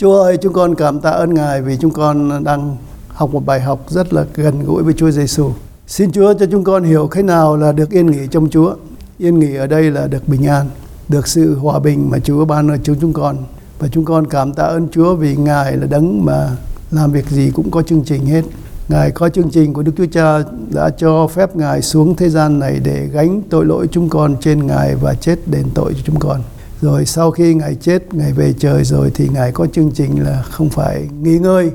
Chúa ơi, chúng con cảm tạ ơn Ngài vì chúng con đang học một bài học rất là gần gũi với Chúa Giêsu. Xin Chúa cho chúng con hiểu thế nào là được yên nghỉ trong Chúa. Yên nghỉ ở đây là được bình an, được sự hòa bình mà Chúa ban cho chúng con. Và chúng con cảm tạ ơn Chúa vì Ngài là đấng mà làm việc gì cũng có chương trình hết. Ngài có chương trình của Đức Chúa Cha đã cho phép Ngài xuống thế gian này để gánh tội lỗi chúng con trên Ngài và chết đền tội cho chúng con. Rồi sau khi Ngài chết, Ngài về trời rồi thì Ngài có chương trình là không phải nghỉ ngơi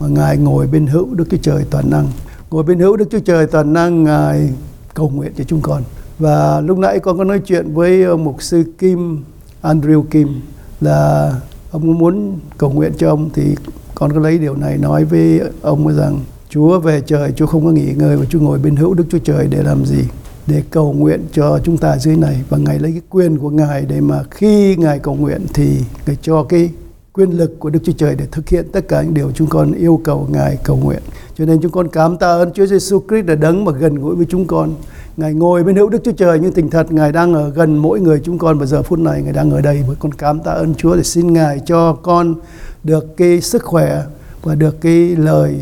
mà Ngài ngồi bên hữu Đức Chúa Trời toàn năng. Ngồi bên hữu Đức Chúa Trời toàn năng Ngài cầu nguyện cho chúng con. Và lúc nãy con có nói chuyện với mục sư Kim, Andrew Kim là ông muốn cầu nguyện cho ông thì con có lấy điều này nói với ông rằng Chúa về trời, Chúa không có nghỉ ngơi và Chúa ngồi bên hữu Đức Chúa Trời để làm gì? Để cầu nguyện cho chúng ta dưới này và Ngài lấy cái quyền của Ngài để mà khi Ngài cầu nguyện thì Ngài cho cái quyền lực của Đức Chúa Trời để thực hiện tất cả những điều chúng con yêu cầu Ngài cầu nguyện. Cho nên chúng con cảm tạ ơn Chúa Giêsu Christ đã đấng mà gần gũi với chúng con. Ngài ngồi bên hữu Đức Chúa Trời nhưng tình thật, Ngài đang ở gần mỗi người chúng con và giờ phút này Ngài đang ở đây với con cảm tạ ơn Chúa để xin Ngài cho con được cái sức khỏe và được cái lời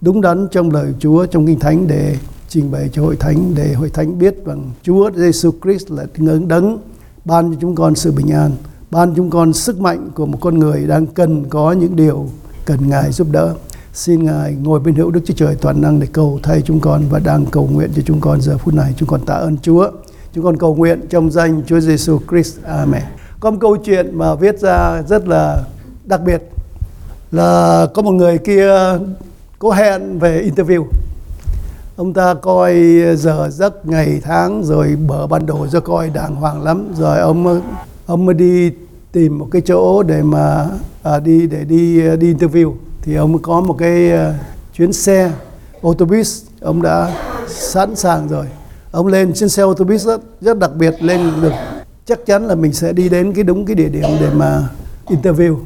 đúng đắn trong lời Chúa, trong Kinh Thánh để trình bày cho hội thánh để hội thánh biết rằng Chúa Giêsu Christ là ngưỡng đấng ban cho chúng con sự bình an, ban chúng con sức mạnh của một con người đang cần có những điều cần Ngài giúp đỡ. Xin Ngài ngồi bên hữu Đức Chúa Trời toàn năng để cầu thay chúng con và đang cầu nguyện cho chúng con giờ phút này. Chúng con tạ ơn Chúa. Chúng con cầu nguyện trong danh Chúa Giêsu Christ. Amen. Có một câu chuyện mà viết ra rất là đặc biệt là có một người kia có hẹn về interview ông ta coi ờ, giờ giấc ngày tháng rồi bờ bản đồ ra coi đàng hoàng lắm. Rồi ông ờ, ông mới đi tìm một cái chỗ để mà à, đi để đi ờ, đi interview. Thì ông có một cái uh, chuyến xe ô tô bus ông đã sẵn sàng rồi. Ông lên trên xe ô tô bus rất, rất đặc biệt lên được. Chắc chắn là mình sẽ đi đến cái đúng cái địa điểm để mà interview.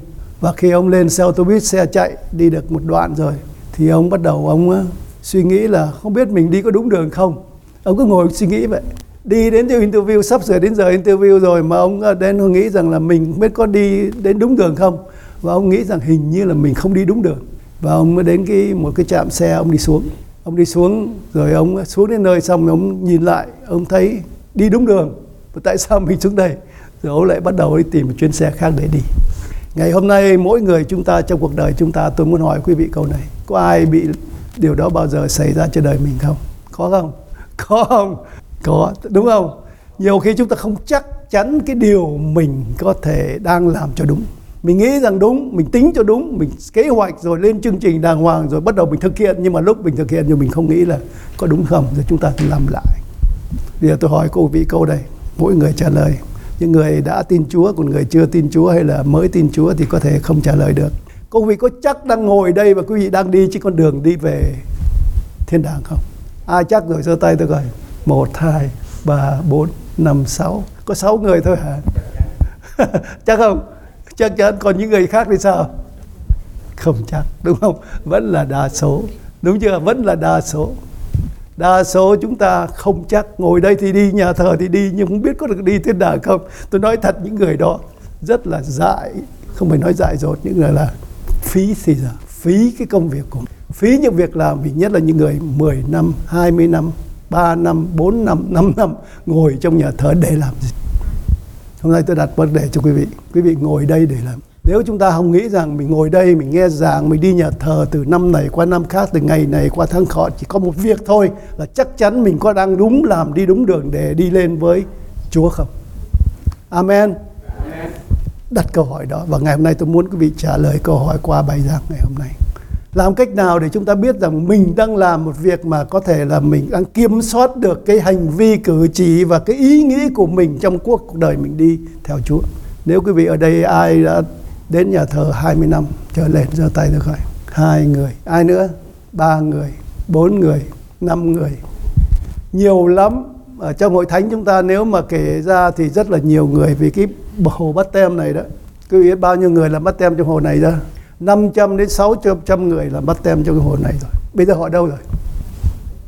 Và khi ông lên xe ô tô bus xe chạy đi được một đoạn rồi thì ông bắt đầu ông uh, suy nghĩ là không biết mình đi có đúng đường không. Ông cứ ngồi suy nghĩ vậy. Đi đến cho interview, sắp sửa đến giờ interview rồi mà ông à, đến nghĩ rằng là mình không biết có đi đến đúng đường không. Và ông nghĩ rằng hình như là mình không đi đúng đường. Và ông mới đến cái, một cái trạm xe, ông đi xuống. Ông đi xuống, rồi ông à, xuống đến nơi xong ông nhìn lại, ông thấy đi đúng đường. Và tại sao mình xuống đây? Rồi ông lại bắt đầu đi tìm một chuyến xe khác để đi. Ngày hôm nay mỗi người chúng ta trong cuộc đời chúng ta, tôi muốn hỏi quý vị câu này. Có ai bị điều đó bao giờ xảy ra trên đời mình không? Có không? Có không? Có, đúng không? Nhiều khi chúng ta không chắc chắn cái điều mình có thể đang làm cho đúng. Mình nghĩ rằng đúng, mình tính cho đúng, mình kế hoạch rồi lên chương trình đàng hoàng rồi bắt đầu mình thực hiện. Nhưng mà lúc mình thực hiện thì mình không nghĩ là có đúng không? Rồi chúng ta thì làm lại. Bây giờ tôi hỏi cô vị câu đây. Mỗi người trả lời. Những người đã tin Chúa, còn người chưa tin Chúa hay là mới tin Chúa thì có thể không trả lời được quý vị có chắc đang ngồi đây và quý vị đang đi trên con đường đi về thiên đàng không? Ai chắc rồi, giơ tay tôi coi. Một, hai, ba, bốn, năm, sáu. Có sáu người thôi hả? Chắc không? Chắc chắn. Còn những người khác thì sao? Không chắc, đúng không? Vẫn là đa số. Đúng chưa? Vẫn là đa số. Đa số chúng ta không chắc. Ngồi đây thì đi, nhà thờ thì đi, nhưng không biết có được đi thiên đàng không? Tôi nói thật, những người đó rất là dại. Không phải nói dại dột, những người là phí thì giờ phí cái công việc của mình. Phí những việc làm vì nhất là những người 10 năm 20 năm 3 năm 4 năm 5 năm ngồi trong nhà thờ để làm gì. Hôm nay tôi đặt vấn đề cho quý vị. Quý vị ngồi đây để làm. Nếu chúng ta không nghĩ rằng mình ngồi đây, mình nghe giảng, mình đi nhà thờ từ năm này qua năm khác, từ ngày này qua tháng khó chỉ có một việc thôi là chắc chắn mình có đang đúng làm, đi đúng đường để đi lên với Chúa không? Amen đặt câu hỏi đó và ngày hôm nay tôi muốn quý vị trả lời câu hỏi qua bài giảng ngày hôm nay làm cách nào để chúng ta biết rằng mình đang làm một việc mà có thể là mình đang kiểm soát được cái hành vi cử chỉ và cái ý nghĩ của mình trong cuộc đời mình đi theo Chúa. Nếu quý vị ở đây ai đã đến nhà thờ 20 năm trở lên giơ tay được rồi. Hai người, ai nữa? Ba người, bốn người, năm người. Nhiều lắm. Ở trong hội thánh chúng ta nếu mà kể ra thì rất là nhiều người vì cái hồ bắt tem này đó. cứ biết bao nhiêu người làm bắt tem trong hồ này ra? 500 đến 600 người làm bắt tem trong cái hồ này rồi. Bây giờ họ đâu rồi?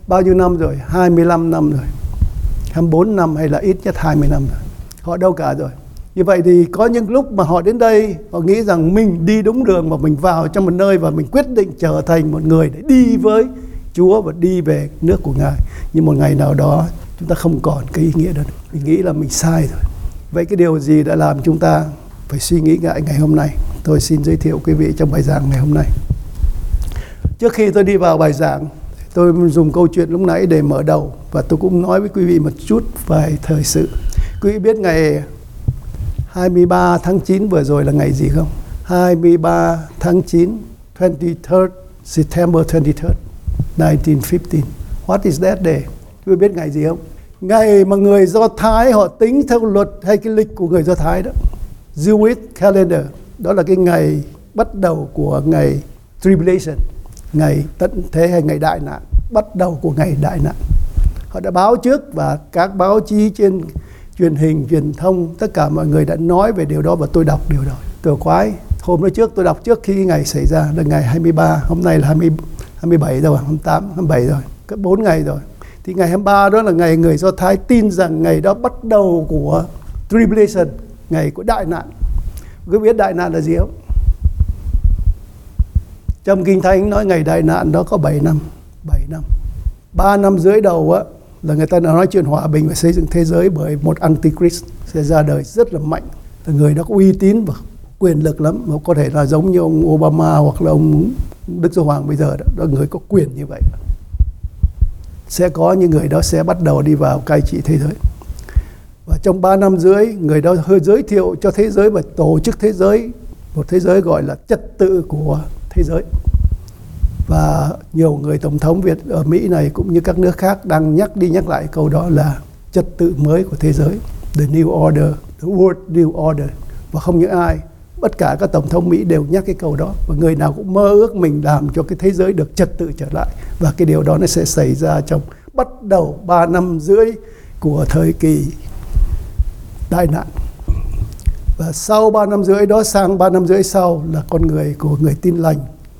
Bao nhiêu năm rồi? 25 năm rồi. 24 năm hay là ít nhất 20 năm rồi. Họ đâu cả rồi? như vậy thì có những lúc mà họ đến đây, họ nghĩ rằng mình đi đúng đường mà mình vào trong một nơi và mình quyết định trở thành một người để đi với Chúa và đi về nước của Ngài. Nhưng một ngày nào đó, chúng ta không còn cái ý nghĩa đó. Mình nghĩ là mình sai rồi. Vậy cái điều gì đã làm chúng ta phải suy nghĩ ngại ngày hôm nay? Tôi xin giới thiệu quý vị trong bài giảng ngày hôm nay. Trước khi tôi đi vào bài giảng, tôi dùng câu chuyện lúc nãy để mở đầu và tôi cũng nói với quý vị một chút về thời sự. Quý vị biết ngày 23 tháng 9 vừa rồi là ngày gì không? 23 tháng 9, 23rd September 23rd, 1915. What is that day? Quý vị biết ngày gì không? Ngày mà người Do Thái họ tính theo luật hay cái lịch của người Do Thái đó. Jewish calendar. Đó là cái ngày bắt đầu của ngày tribulation, ngày tận thế hay ngày đại nạn, bắt đầu của ngày đại nạn. Họ đã báo trước và các báo chí trên truyền hình, truyền thông, tất cả mọi người đã nói về điều đó và tôi đọc điều đó. Tôi khoái. Hôm đó trước tôi đọc trước khi ngày xảy ra là ngày 23, hôm nay là 20, 27 rồi, 28, 27 rồi, có 4 ngày rồi. Thì ngày 23 đó là ngày người Do Thái tin rằng ngày đó bắt đầu của tribulation, ngày của đại nạn. Quý biết đại nạn là gì không? Trong Kinh Thánh nói ngày đại nạn đó có 7 năm, 7 năm. 3 năm dưới đầu á là người ta đã nói chuyện hòa bình và xây dựng thế giới bởi một antichrist sẽ ra đời rất là mạnh là người đó có uy tín và quyền lực lắm mà có thể là giống như ông Obama hoặc là ông Đức Giáo Hoàng bây giờ đó, đó người có quyền như vậy sẽ có những người đó sẽ bắt đầu đi vào cai trị thế giới. Và trong 3 năm rưỡi người đó hơi giới thiệu cho thế giới và tổ chức thế giới, một thế giới gọi là trật tự của thế giới. Và nhiều người tổng thống Việt ở Mỹ này cũng như các nước khác đang nhắc đi nhắc lại câu đó là trật tự mới của thế giới, the new order, the world new order. Và không những ai bất cả các tổng thống Mỹ đều nhắc cái câu đó và người nào cũng mơ ước mình làm cho cái thế giới được trật tự trở lại. Và cái điều đó nó sẽ xảy ra trong bắt đầu 3 năm rưỡi của thời kỳ tai nạn. Và sau 3 năm rưỡi đó sang 3 năm rưỡi sau là con người của người tin lành,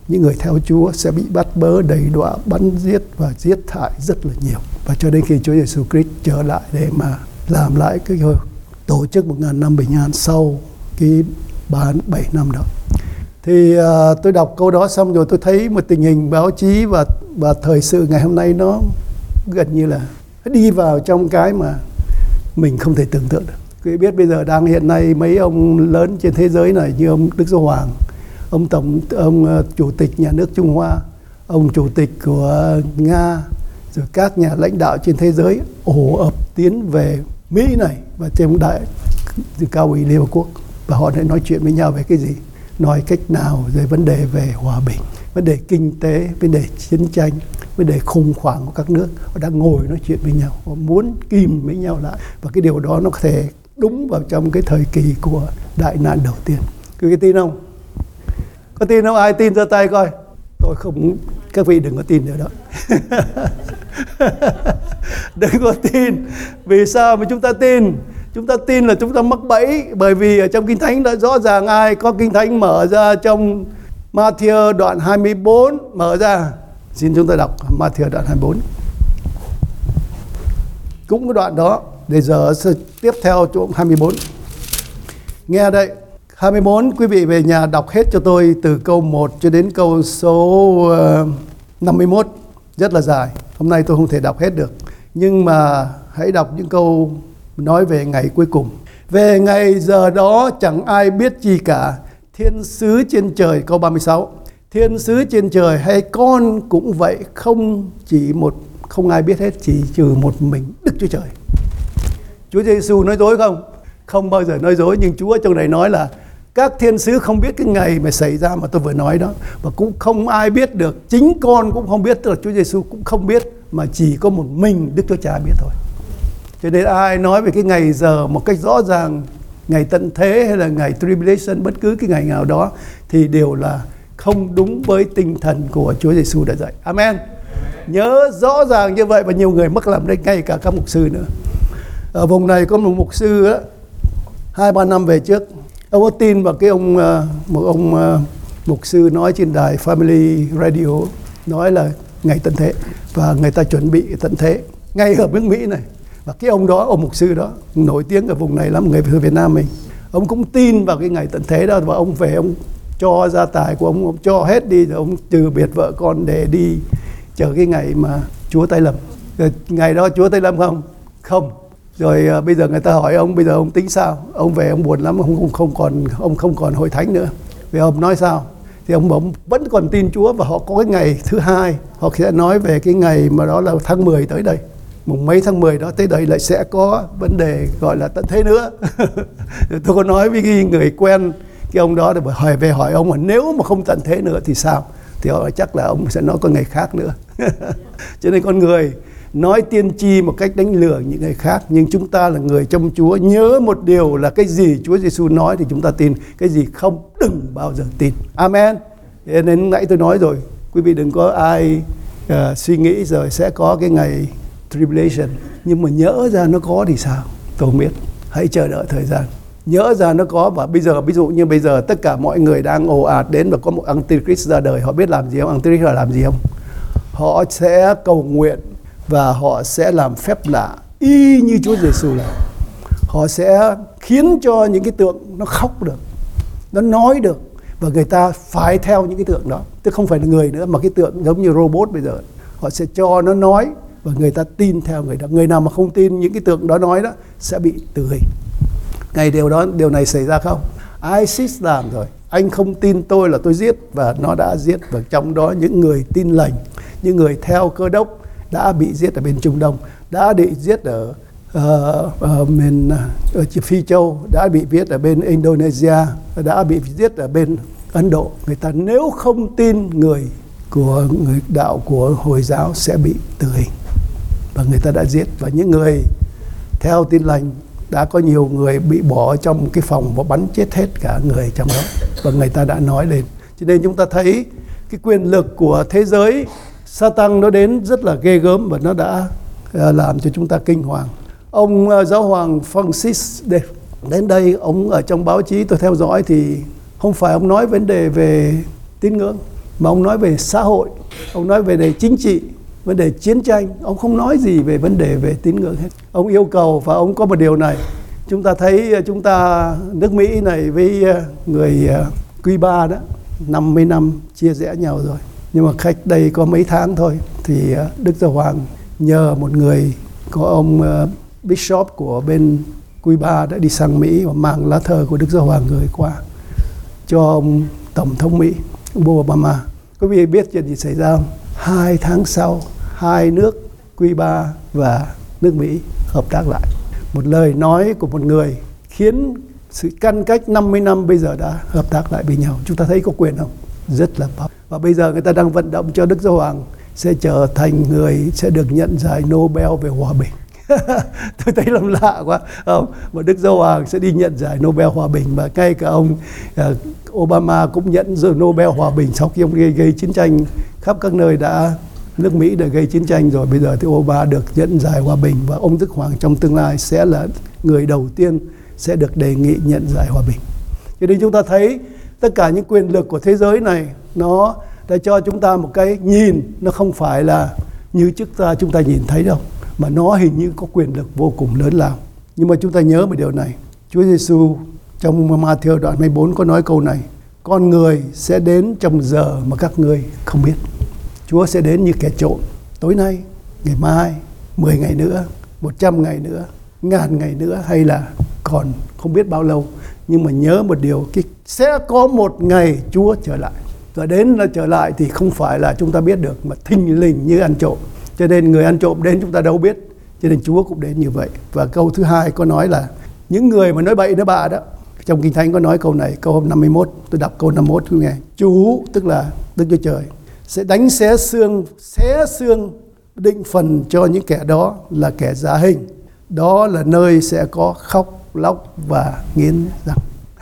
những người theo Chúa sẽ bị bắt bớ, đầy đọa, bắn giết và giết hại rất là nhiều. Và cho đến khi Chúa Giêsu Christ trở lại để mà làm lại cái tổ chức một ngàn năm bình an sau cái ba bảy năm đó thì uh, tôi đọc câu đó xong rồi tôi thấy một tình hình báo chí và và thời sự ngày hôm nay nó gần như là đi vào trong cái mà mình không thể tưởng tượng được. Quý biết bây giờ đang hiện nay mấy ông lớn trên thế giới này như ông Đức Giáo Hoàng ông tổng ông à, chủ tịch nhà nước Trung Hoa, ông chủ tịch của Nga, rồi các nhà lãnh đạo trên thế giới ổ ập tiến về Mỹ này và trên đại cao ủy Liên Hợp Quốc và họ lại nói chuyện với nhau về cái gì, nói cách nào về vấn đề về hòa bình, vấn đề kinh tế, vấn đề chiến tranh, vấn đề khủng hoảng của các nước. Họ đang ngồi nói chuyện với nhau họ muốn kìm với nhau lại. Và cái điều đó nó có thể đúng vào trong cái thời kỳ của đại nạn đầu tiên. Cứ cái tin không? Có tin không? Ai tin ra tay coi. Tôi không các vị đừng có tin nữa đó. Đừng có tin. Vì sao mà chúng ta tin? Chúng ta tin là chúng ta mắc bẫy, bởi vì ở trong kinh thánh đã rõ ràng ai có kinh thánh mở ra trong Matthew đoạn 24 mở ra. Xin chúng ta đọc Matthew đoạn 24 cũng cái đoạn đó, để giờ tiếp theo chỗ 24 nghe đây 24 quý vị về nhà đọc hết cho tôi từ câu 1 cho đến câu số ờ, 51 rất là dài. Hôm nay tôi không thể đọc hết được. Nhưng mà hãy đọc những câu nói về ngày cuối cùng. Về ngày giờ đó, chẳng ai biết gì cả. Thiên sứ trên trời câu 36. Thiên sứ trên trời hay con cũng vậy, không chỉ một, không ai biết hết, chỉ trừ một mình Đức Chúa Trời. Chúa Giêsu nói dối không? Không bao giờ nói dối, nhưng Chúa trong này nói là các thiên sứ không biết cái ngày mà xảy ra mà tôi vừa nói đó và cũng không ai biết được, chính con cũng không biết, tức là Chúa Giêsu cũng không biết, mà chỉ có một mình Đức Chúa Cha biết thôi cho nên ai nói về cái ngày giờ một cách rõ ràng ngày tận thế hay là ngày tribulation bất cứ cái ngày nào đó thì đều là không đúng với tinh thần của Chúa Giêsu đã dạy. Amen. Nhớ rõ ràng như vậy và nhiều người mất làm đây ngay cả các mục sư nữa. Ở vùng này có một mục sư á, hai ba năm về trước ông có tin vào cái ông ờ, một ông ờ, mục sư nói trên đài Family Radio nói là ngày tận thế và người ta chuẩn bị tận thế ngay ở nước Mỹ này và cái ông đó ông mục sư đó nổi tiếng ở vùng này lắm người Việt Nam mình. Ông cũng tin vào cái ngày tận thế đó và ông về ông cho gia tài của ông ông cho hết đi rồi ông từ biệt vợ con để đi chờ cái ngày mà Chúa tay lầm rồi ngày đó Chúa tay lầm không? Không. Rồi à, bây giờ người ta hỏi ông bây giờ ông tính sao? Ông về ông buồn lắm ông không, không còn ông không còn hội thánh nữa. Vì ông nói sao? Thì ông bảo vẫn còn tin Chúa và họ có cái ngày thứ hai. Họ sẽ nói về cái ngày mà đó là tháng 10 tới đây mùng mấy tháng 10 đó tới đây lại sẽ có vấn đề gọi là tận thế nữa. Tôi có nói với cái người quen cái ông đó để hỏi về hỏi ông là nếu mà không tận thế nữa thì sao? Thì họ chắc là ông sẽ nói có ngày khác nữa. Cho nên con người nói tiên tri một cách đánh lừa những người khác nhưng chúng ta là người trong Chúa nhớ một điều là cái gì Chúa Giêsu nói thì chúng ta tin cái gì không đừng bao giờ tin. Amen. Nên nãy tôi nói rồi quý vị đừng có ai uh, suy nghĩ rồi sẽ có cái ngày tribulation. Nhưng mà nhớ ra nó có thì sao? Tôi không biết. Hãy chờ đợi thời gian. Nhớ ra nó có và bây giờ, ví dụ như bây giờ tất cả mọi người đang ồ ạt đến và có một antichrist ra đời, họ biết làm gì không? Antichrist là làm gì không? Họ sẽ cầu nguyện và họ sẽ làm phép lạ y như Chúa Giêsu làm họ sẽ khiến cho những cái tượng nó khóc được, nó nói được và người ta phải theo những cái tượng đó. Tức không phải là người nữa, mà cái tượng giống như robot bây giờ. Họ sẽ cho nó nói và người ta tin theo người đó. Người nào mà không tin những cái tượng đó nói đó sẽ bị tử hình. Ngày điều đó điều này xảy ra không? ISIS làm rồi. Anh không tin tôi là tôi giết và nó đã giết. Và trong đó những người tin lành những người theo cơ đốc đã bị giết ở bên Trung Đông đã bị giết ở uh, uh, miền ờ, uh, ở Phi Châu đã bị giết ở bên Indonesia đã bị giết ở bên Ấn Độ. Người ta nếu không tin người của người đạo của hồi giáo sẽ bị tử hình và người ta đã giết. Và những người theo tin lành đã có nhiều người bị bỏ trong cái phòng và bắn chết hết cả người trong đó. Và người ta đã nói lên. Cho nên chúng ta thấy cái quyền lực của thế giới Satan nó đến rất là ghê gớm và nó đã ờ, làm cho chúng ta kinh hoàng. Ông ờ, giáo hoàng Francis đây, đến đây ông ở trong báo chí tôi theo dõi thì không phải ông nói vấn đề về tín ngưỡng mà ông nói về xã hội ông nói về đề chính trị vấn đề chiến tranh. Ông không nói gì về vấn đề về tín ngưỡng hết. Ông yêu cầu và ông có một điều này. Chúng ta thấy ờ, chúng ta, nước Mỹ này với ờ, người ờ, Cuba đó 50 năm chia rẽ nhau rồi. Nhưng mà khách đây có mấy tháng thôi thì Đức Giáo Hoàng nhờ một người có ông Bishop của bên Cuba đã đi sang Mỹ và mang lá thơ của Đức Giáo Hoàng gửi qua cho ông Tổng thống Mỹ ông Obama. Quý vị biết chuyện gì xảy ra không? Hai tháng sau, hai nước Cuba và nước Mỹ hợp tác lại. Một lời nói của một người khiến sự căn cách 50 năm bây giờ đã hợp tác lại với nhau. Chúng ta thấy có quyền không? Rất là tốt. Và bây giờ người ta đang vận động cho Đức Giáo Hoàng sẽ trở thành người sẽ được nhận giải Nobel về hòa bình. tôi thấy làm lạ quá. Không mà Đức Giáo Hoàng sẽ đi nhận giải Nobel hòa bình mà ngay cả ông uh, Obama cũng nhận giải Nobel hòa bình sau khi ông gây, gây chiến tranh khắp các nơi đã nước Mỹ đã gây chiến tranh rồi. Bây giờ thì Obama được nhận giải hòa bình và ông Đức Hoàng trong tương lai sẽ là người đầu tiên sẽ được đề nghị nhận giải hòa bình. Cho nên chúng ta thấy tất cả những quyền lực của thế giới này nó đã cho chúng ta một cái nhìn nó không phải là như trước ta chúng ta nhìn thấy đâu mà nó hình như có quyền lực vô cùng lớn lao. Nhưng mà chúng ta nhớ một điều này, Chúa Giêsu trong Matthew đoạn 14 có nói câu này, con người sẽ đến trong giờ mà các ngươi không biết. Chúa sẽ đến như kẻ trộm tối nay, ngày mai, 10 ngày nữa, 100 ngày nữa, ngàn ngày nữa hay là còn không biết bao lâu. Nhưng mà nhớ một điều, cái sẽ có một ngày Chúa trở lại. Và đến là trở lại thì không phải là chúng ta biết được mà thình lình như ăn trộm. Cho nên người ăn trộm đến chúng ta đâu biết. Cho nên Chúa cũng đến như vậy. Và câu thứ hai có nói là những người mà nói bậy nói bạ đó trong Kinh Thánh có nói câu này, câu 51, tôi đọc câu 51 quý nghe. Chú tức là Đức Chúa Trời sẽ đánh xé xương xé xương định phần cho những kẻ đó là kẻ giả hình đó là nơi sẽ có khóc lóc và nghiến răng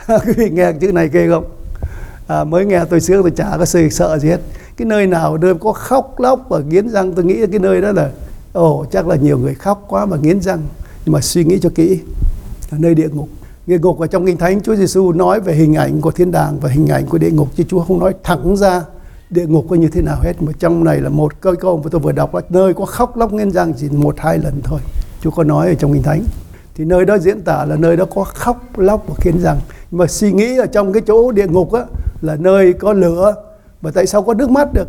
quý vị nghe chữ này ghê không à, mới nghe tôi sướng tôi chả có sự sợ gì hết cái nơi nào nơi có khóc lóc và nghiến răng, tôi nghĩ cái nơi đó là, ồ, chắc là nhiều người khóc quá mà nghiến răng. Nhưng mà suy nghĩ cho kỹ, là nơi địa ngục. Địa ngục ở trong kinh thánh, Chúa Giêsu nói về hình ảnh của thiên đàng và hình ảnh của địa ngục, chứ Chúa không nói thẳng ra địa ngục có như thế nào hết. Mà trong này là một câu câu mà tôi vừa đọc là nơi có khóc lóc nghiến răng chỉ một, hai lần thôi. Chúa có nói ở trong kinh thánh. Thì nơi đó diễn tả là nơi đó có khóc lóc và khiến rằng mà suy nghĩ ở trong cái chỗ địa ngục á, là nơi có lửa mà tại sao có nước mắt được?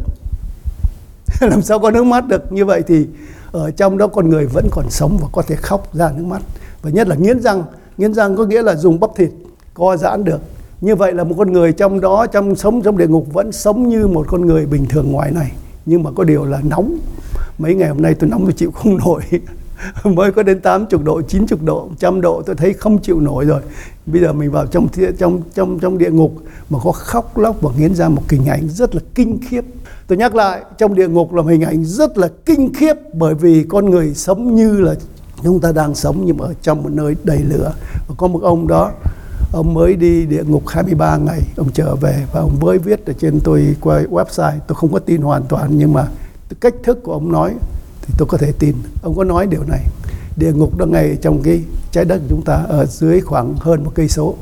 Làm sao có nước mắt được? Như vậy thì ở trong đó con người vẫn còn sống và có thể khóc ra nước mắt. Và nhất là nghiến răng. Nghiến răng có nghĩa là dùng bắp thịt co giãn được. Như vậy là một con người trong đó, trong sống trong địa ngục vẫn sống như một con người bình thường ngoài này. Nhưng mà có điều là nóng. Mấy ngày hôm nay tôi nóng tôi chịu không nổi. Mới có đến 80 độ 90 độ, trăm độ tôi thấy không chịu nổi rồi bây giờ mình vào trong trong trong trong địa ngục mà có khóc, lóc và nghiến ra một hình ảnh rất là kinh khiếp. Tôi nhắc lại, trong địa ngục là một hình ảnh rất là kinh khiếp bởi vì con người sống như là chúng ta đang sống, nhưng mà ở trong một nơi đầy lửa. Và có một ông đó, ông mới đi địa ngục 23 ngày, ông trở về và ông mới viết ở trên tôi qua website. Tôi không có tin hoàn toàn, nhưng mà cách thức của ông nói thì tôi có thể tin. Ông có nói điều này địa ngục đang ngay trong cái trái đất của chúng ta ở dưới khoảng hơn một cây số.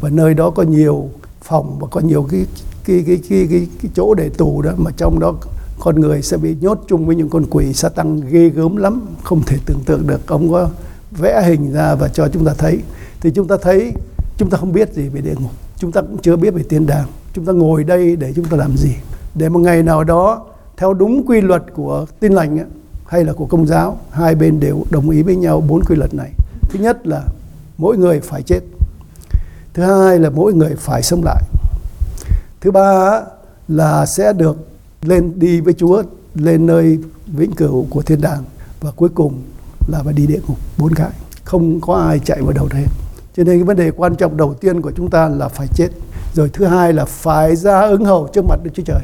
Và nơi đó có nhiều phòng và có nhiều cái cái cái cái cái, cái chỗ để tù đó mà trong đó con người sẽ bị nhốt chung với những con quỷ. Sa tăng ghê gớm lắm không thể tưởng tượng được ông có vẽ hình ra và cho chúng ta thấy. Thì chúng ta thấy chúng ta không biết gì về địa ngục. Chúng ta cũng chưa biết về thiên đàng. Chúng ta ngồi đây để chúng ta làm gì? Để một ngày nào đó theo đúng quy luật của tin lành ấy, hay là của công giáo, hai bên đều đồng ý với nhau bốn quy luật này. Thứ nhất là mỗi người phải chết. Thứ hai là mỗi người phải sống lại. Thứ ba là sẽ được lên đi với Chúa, lên nơi vĩnh cửu của thiên đàng và cuối cùng là phải đi địa ngục bốn cái. Không có ai chạy vào đầu thế. Cho nên cái vấn đề quan trọng đầu tiên của chúng ta là phải chết. Rồi thứ hai là phải ra ứng hầu trước mặt Đức Chúa Trời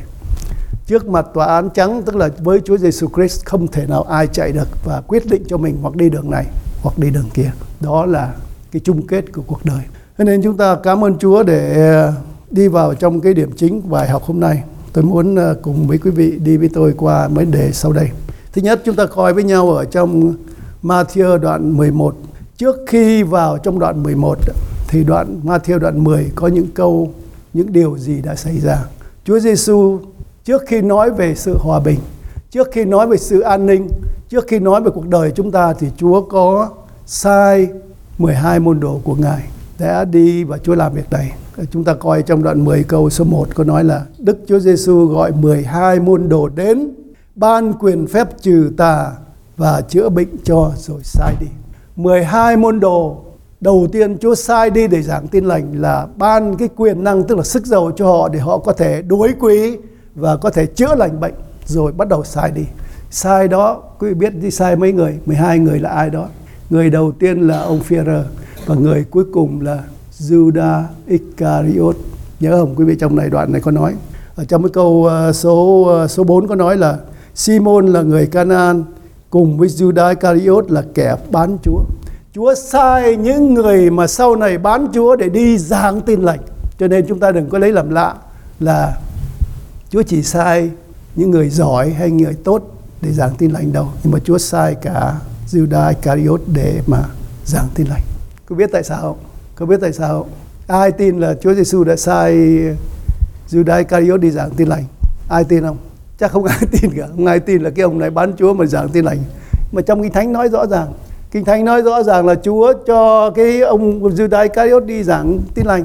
trước mặt tòa án trắng, tức là với Chúa Giêsu Christ, không thể nào ai chạy được và quyết định cho mình hoặc đi đường này hoặc đi đường kia. Đó là cái chung kết của cuộc đời. Thế nên chúng ta cảm ơn Chúa để ờ, đi vào trong cái điểm chính của bài học hôm nay. Tôi muốn ờ, cùng với quý vị đi với tôi qua mấy đề sau đây. Thứ nhất, chúng ta coi với nhau ở trong Matthew đoạn 11 trước khi vào trong đoạn 11 thì đoạn Matthew đoạn 10 có những câu, những điều gì đã xảy ra? Chúa Giêsu trước khi nói về sự hòa bình, trước khi nói về sự an ninh, trước khi nói về cuộc đời chúng ta thì Chúa có sai 12 môn đồ của Ngài đã đi và Chúa làm việc này. Chúng ta coi trong đoạn 10 câu số 1 có nói là Đức Chúa Giêsu gọi 12 môn đồ đến, ban quyền phép trừ tà và chữa bệnh cho rồi sai đi. 12 môn đồ đầu tiên Chúa sai đi để giảng tin lành là ban cái quyền năng, tức là sức giàu cho họ để họ có thể đối quý và có thể chữa lành bệnh rồi bắt đầu sai đi. Sai đó, quý vị biết đi sai mấy người? 12 người là ai đó? Người đầu tiên là ông Führer và người cuối cùng là Judas Iscariot nhớ không? Quý vị trong này đoạn này có nói. Ở trong cái câu ờ, số ờ, số 4 có nói là Simon là người Canaan, cùng với Judas Iscariot là kẻ bán Chúa. Chúa sai những người mà sau này bán Chúa để đi giảng tin lành. Cho nên chúng ta đừng có lấy làm lạ là Chúa chỉ sai những người giỏi hay người tốt để giảng tin lành đâu, nhưng mà Chúa sai cả Judas Iscariot để mà giảng tin lành. Có biết tại sao không? Có biết tại sao không? Ai tin là Chúa Giêsu đã sai Judas Iscariot đi giảng tin lành? Ai tin không? Chắc không ai tin cả. Không ai tin là cái ông này bán Chúa mà giảng tin lành. Mà trong kinh thánh nói rõ ràng, kinh thánh nói rõ ràng là Chúa cho cái ông Judas Iscariot đi giảng tin lành.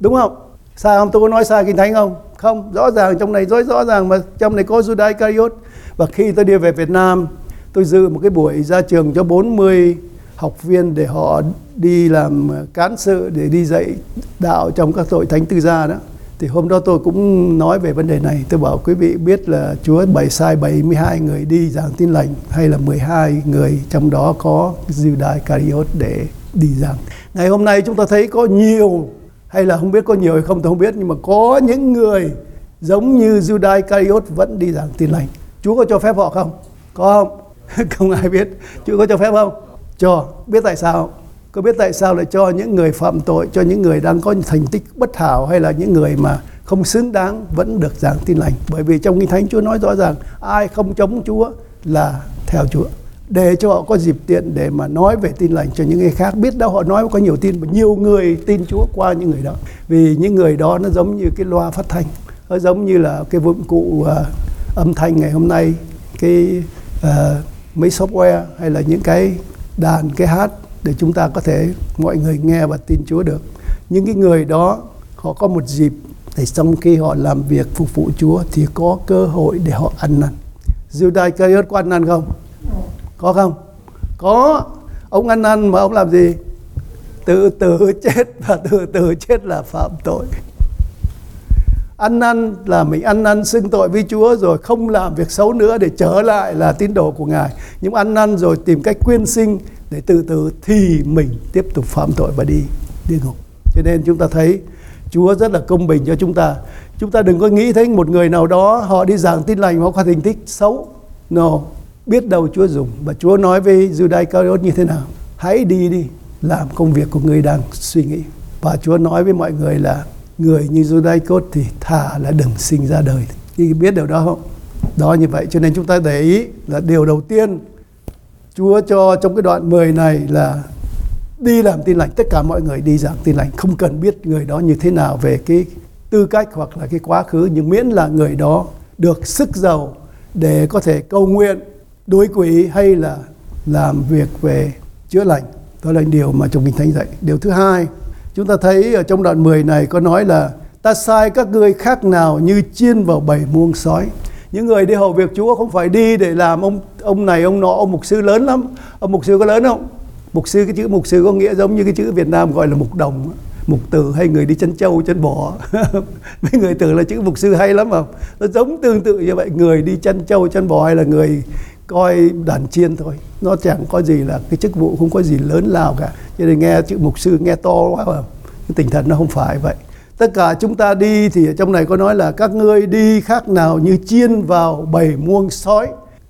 Đúng không? Sai không? Tôi có nói sai kinh thánh không? Không, rõ ràng trong này rất rõ ràng mà trong này có Judas Iscariot và khi tôi đi về Việt Nam, tôi dự một cái buổi ra trường cho 40 học viên để họ đi làm ờ, cán sự, để đi dạy đạo trong các tội thánh tư gia đó. Thì hôm đó tôi cũng nói về vấn đề này. Tôi bảo, quý vị biết là Chúa bày sai 72 người đi giảng tin lành, hay là 12 người trong đó có Judas Iscariot để đi giảng? Ngày hôm nay chúng ta thấy có nhiều hay là không biết có nhiều hay không tôi không biết, nhưng mà có những người giống như Judas Iscariot vẫn đi giảng tin lành. Chúa có cho phép họ không? Có không? Không ai biết. Chúa có cho phép không? Cho. Biết tại sao? Có biết tại sao lại cho những người phạm tội, cho những người đang có thành tích bất hảo hay là những người mà không xứng đáng vẫn được giảng tin lành? Bởi vì trong kinh thánh Chúa nói rõ ràng, ai không chống Chúa là theo Chúa để cho họ có dịp tiện để mà nói về tin lành cho những người khác biết đâu họ nói có nhiều tin mà nhiều người tin Chúa qua những người đó vì những người đó nó giống như cái loa phát thanh nó giống như là cái dụng cụ uh, âm thanh ngày hôm nay cái uh, mấy software hay là những cái đàn cái hát để chúng ta có thể mọi người nghe và tin Chúa được. Những cái người đó họ có một dịp để trong khi họ làm việc phục vụ Chúa thì có cơ hội để họ ăn năn. Judas Iscariot có ăn năn không? Có không? Có. Ông ăn năn mà ông làm gì? Tự tử chết và tự tử chết là phạm tội ăn năn là mình ăn năn xưng tội với Chúa rồi không làm việc xấu nữa để trở lại là tín đồ của Ngài. Nhưng ăn năn rồi tìm cách quyên sinh để từ từ thì mình tiếp tục phạm tội và đi địa ngục. Cho nên chúng ta thấy Chúa rất là công bình cho chúng ta. Chúng ta đừng có nghĩ thấy một người nào đó họ đi giảng tin lành họ có thành tích xấu. No, biết đâu Chúa dùng và Chúa nói với Judas Iscariot như thế nào? Hãy đi đi, làm công việc của người đang suy nghĩ. Và Chúa nói với mọi người là, người như Judas Iscariot thì thả là đừng sinh ra đời. thì biết điều đó không? Đó như vậy, cho nên chúng ta để ý là điều đầu tiên Chúa cho trong cái đoạn 10 này là đi làm tin lành tất cả mọi người đi giảng tin lành không cần biết người đó như thế nào về cái tư cách hoặc là cái quá khứ, nhưng miễn là người đó được sức giàu để có thể cầu nguyện đối quỷ hay là làm việc về chữa lành đó là điều mà trong kinh thánh dạy điều thứ hai, Chúng ta thấy ở trong đoạn 10 này có nói là ta sai các ngươi khác nào như chiên vào bầy muông sói. Những người đi hầu việc Chúa không phải đi để làm ông ông này, ông nọ, ông mục sư lớn lắm. Ông mục sư có lớn không? Mục sư cái chữ mục sư có nghĩa giống như cái chữ Việt Nam gọi là mục đồng mục tử hay người đi chân trâu chân bò mấy người tưởng là chữ mục sư hay lắm mà nó giống tương tự như vậy người đi chân trâu chân bò hay là người coi đàn chiên thôi. Nó chẳng có gì là cái chức vụ, không có gì lớn lao cả. Cho nên nghe chữ mục sư nghe to quá mà cái tinh thần nó không phải vậy. Tất cả chúng ta đi thì ở trong này có nói là các ngươi đi khác nào như chiên vào bầy muông sói.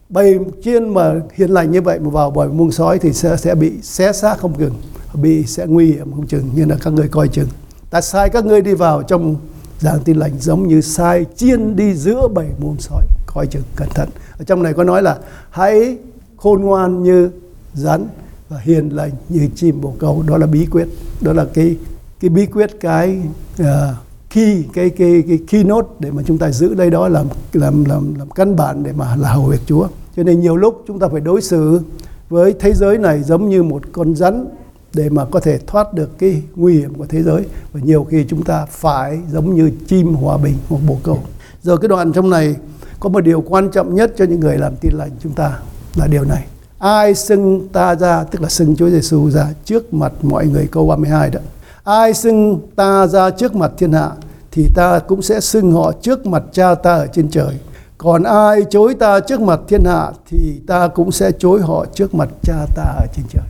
Bầy chiên mà hiền lành như vậy mà vào bầy muông sói thì sẽ sẽ bị xé xác không chừng, bị sẽ nguy hiểm không chừng. Như là các ngươi coi chừng. Ta sai các ngươi đi vào trong giảng tin lành giống như sai chiên đi giữa bầy muông sói. Coi chừng, cẩn thận ở trong này có nói là hãy khôn ngoan như rắn và hiền lành như chim bồ câu. Đó là bí quyết đó là cái cái bí quyết cái à, uh, khi cái cái cái keynote để mà chúng ta giữ đây đó làm làm làm làm căn bản để mà là hầu việc Chúa. Cho nên nhiều lúc chúng ta phải đối xử với thế giới này giống như một con rắn để mà có thể thoát được cái nguy hiểm của thế giới. Và nhiều khi chúng ta phải giống như chim hòa bình hoặc bồ câu. Giờ cái đoạn trong này có một điều quan trọng nhất cho những người làm tin lành chúng ta là điều này. Ai xưng ta ra, tức là xưng Chúa Giêsu ra trước mặt mọi người, câu 32 đó. Ai xưng ta ra trước mặt thiên hạ thì ta cũng sẽ xưng họ trước mặt cha ta ở trên trời. Còn ai chối ta trước mặt thiên hạ thì ta cũng sẽ chối họ trước mặt cha ta ở trên trời.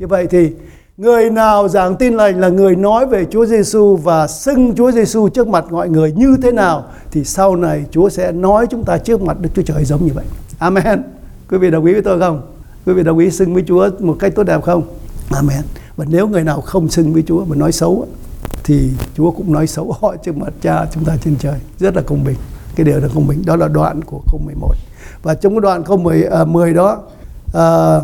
Như vậy thì người nào giảng tin lành là người nói về Chúa Giêsu và xưng Chúa Giêsu trước mặt mọi người như thế nào thì sau này Chúa sẽ nói chúng ta trước mặt Đức Chúa Trời giống như vậy. Amen. Quý vị đồng ý với tôi không? Quý vị đồng ý xưng với Chúa một cách tốt đẹp không? Amen. Và nếu người nào không xưng với Chúa mà nói xấu thì Chúa cũng nói xấu họ trước mặt cha chúng ta trên trời. Rất là công bình. Cái điều là công bình. Đó là đoạn của câu 11. Và trong cái đoạn câu 10, à, 10 đó à,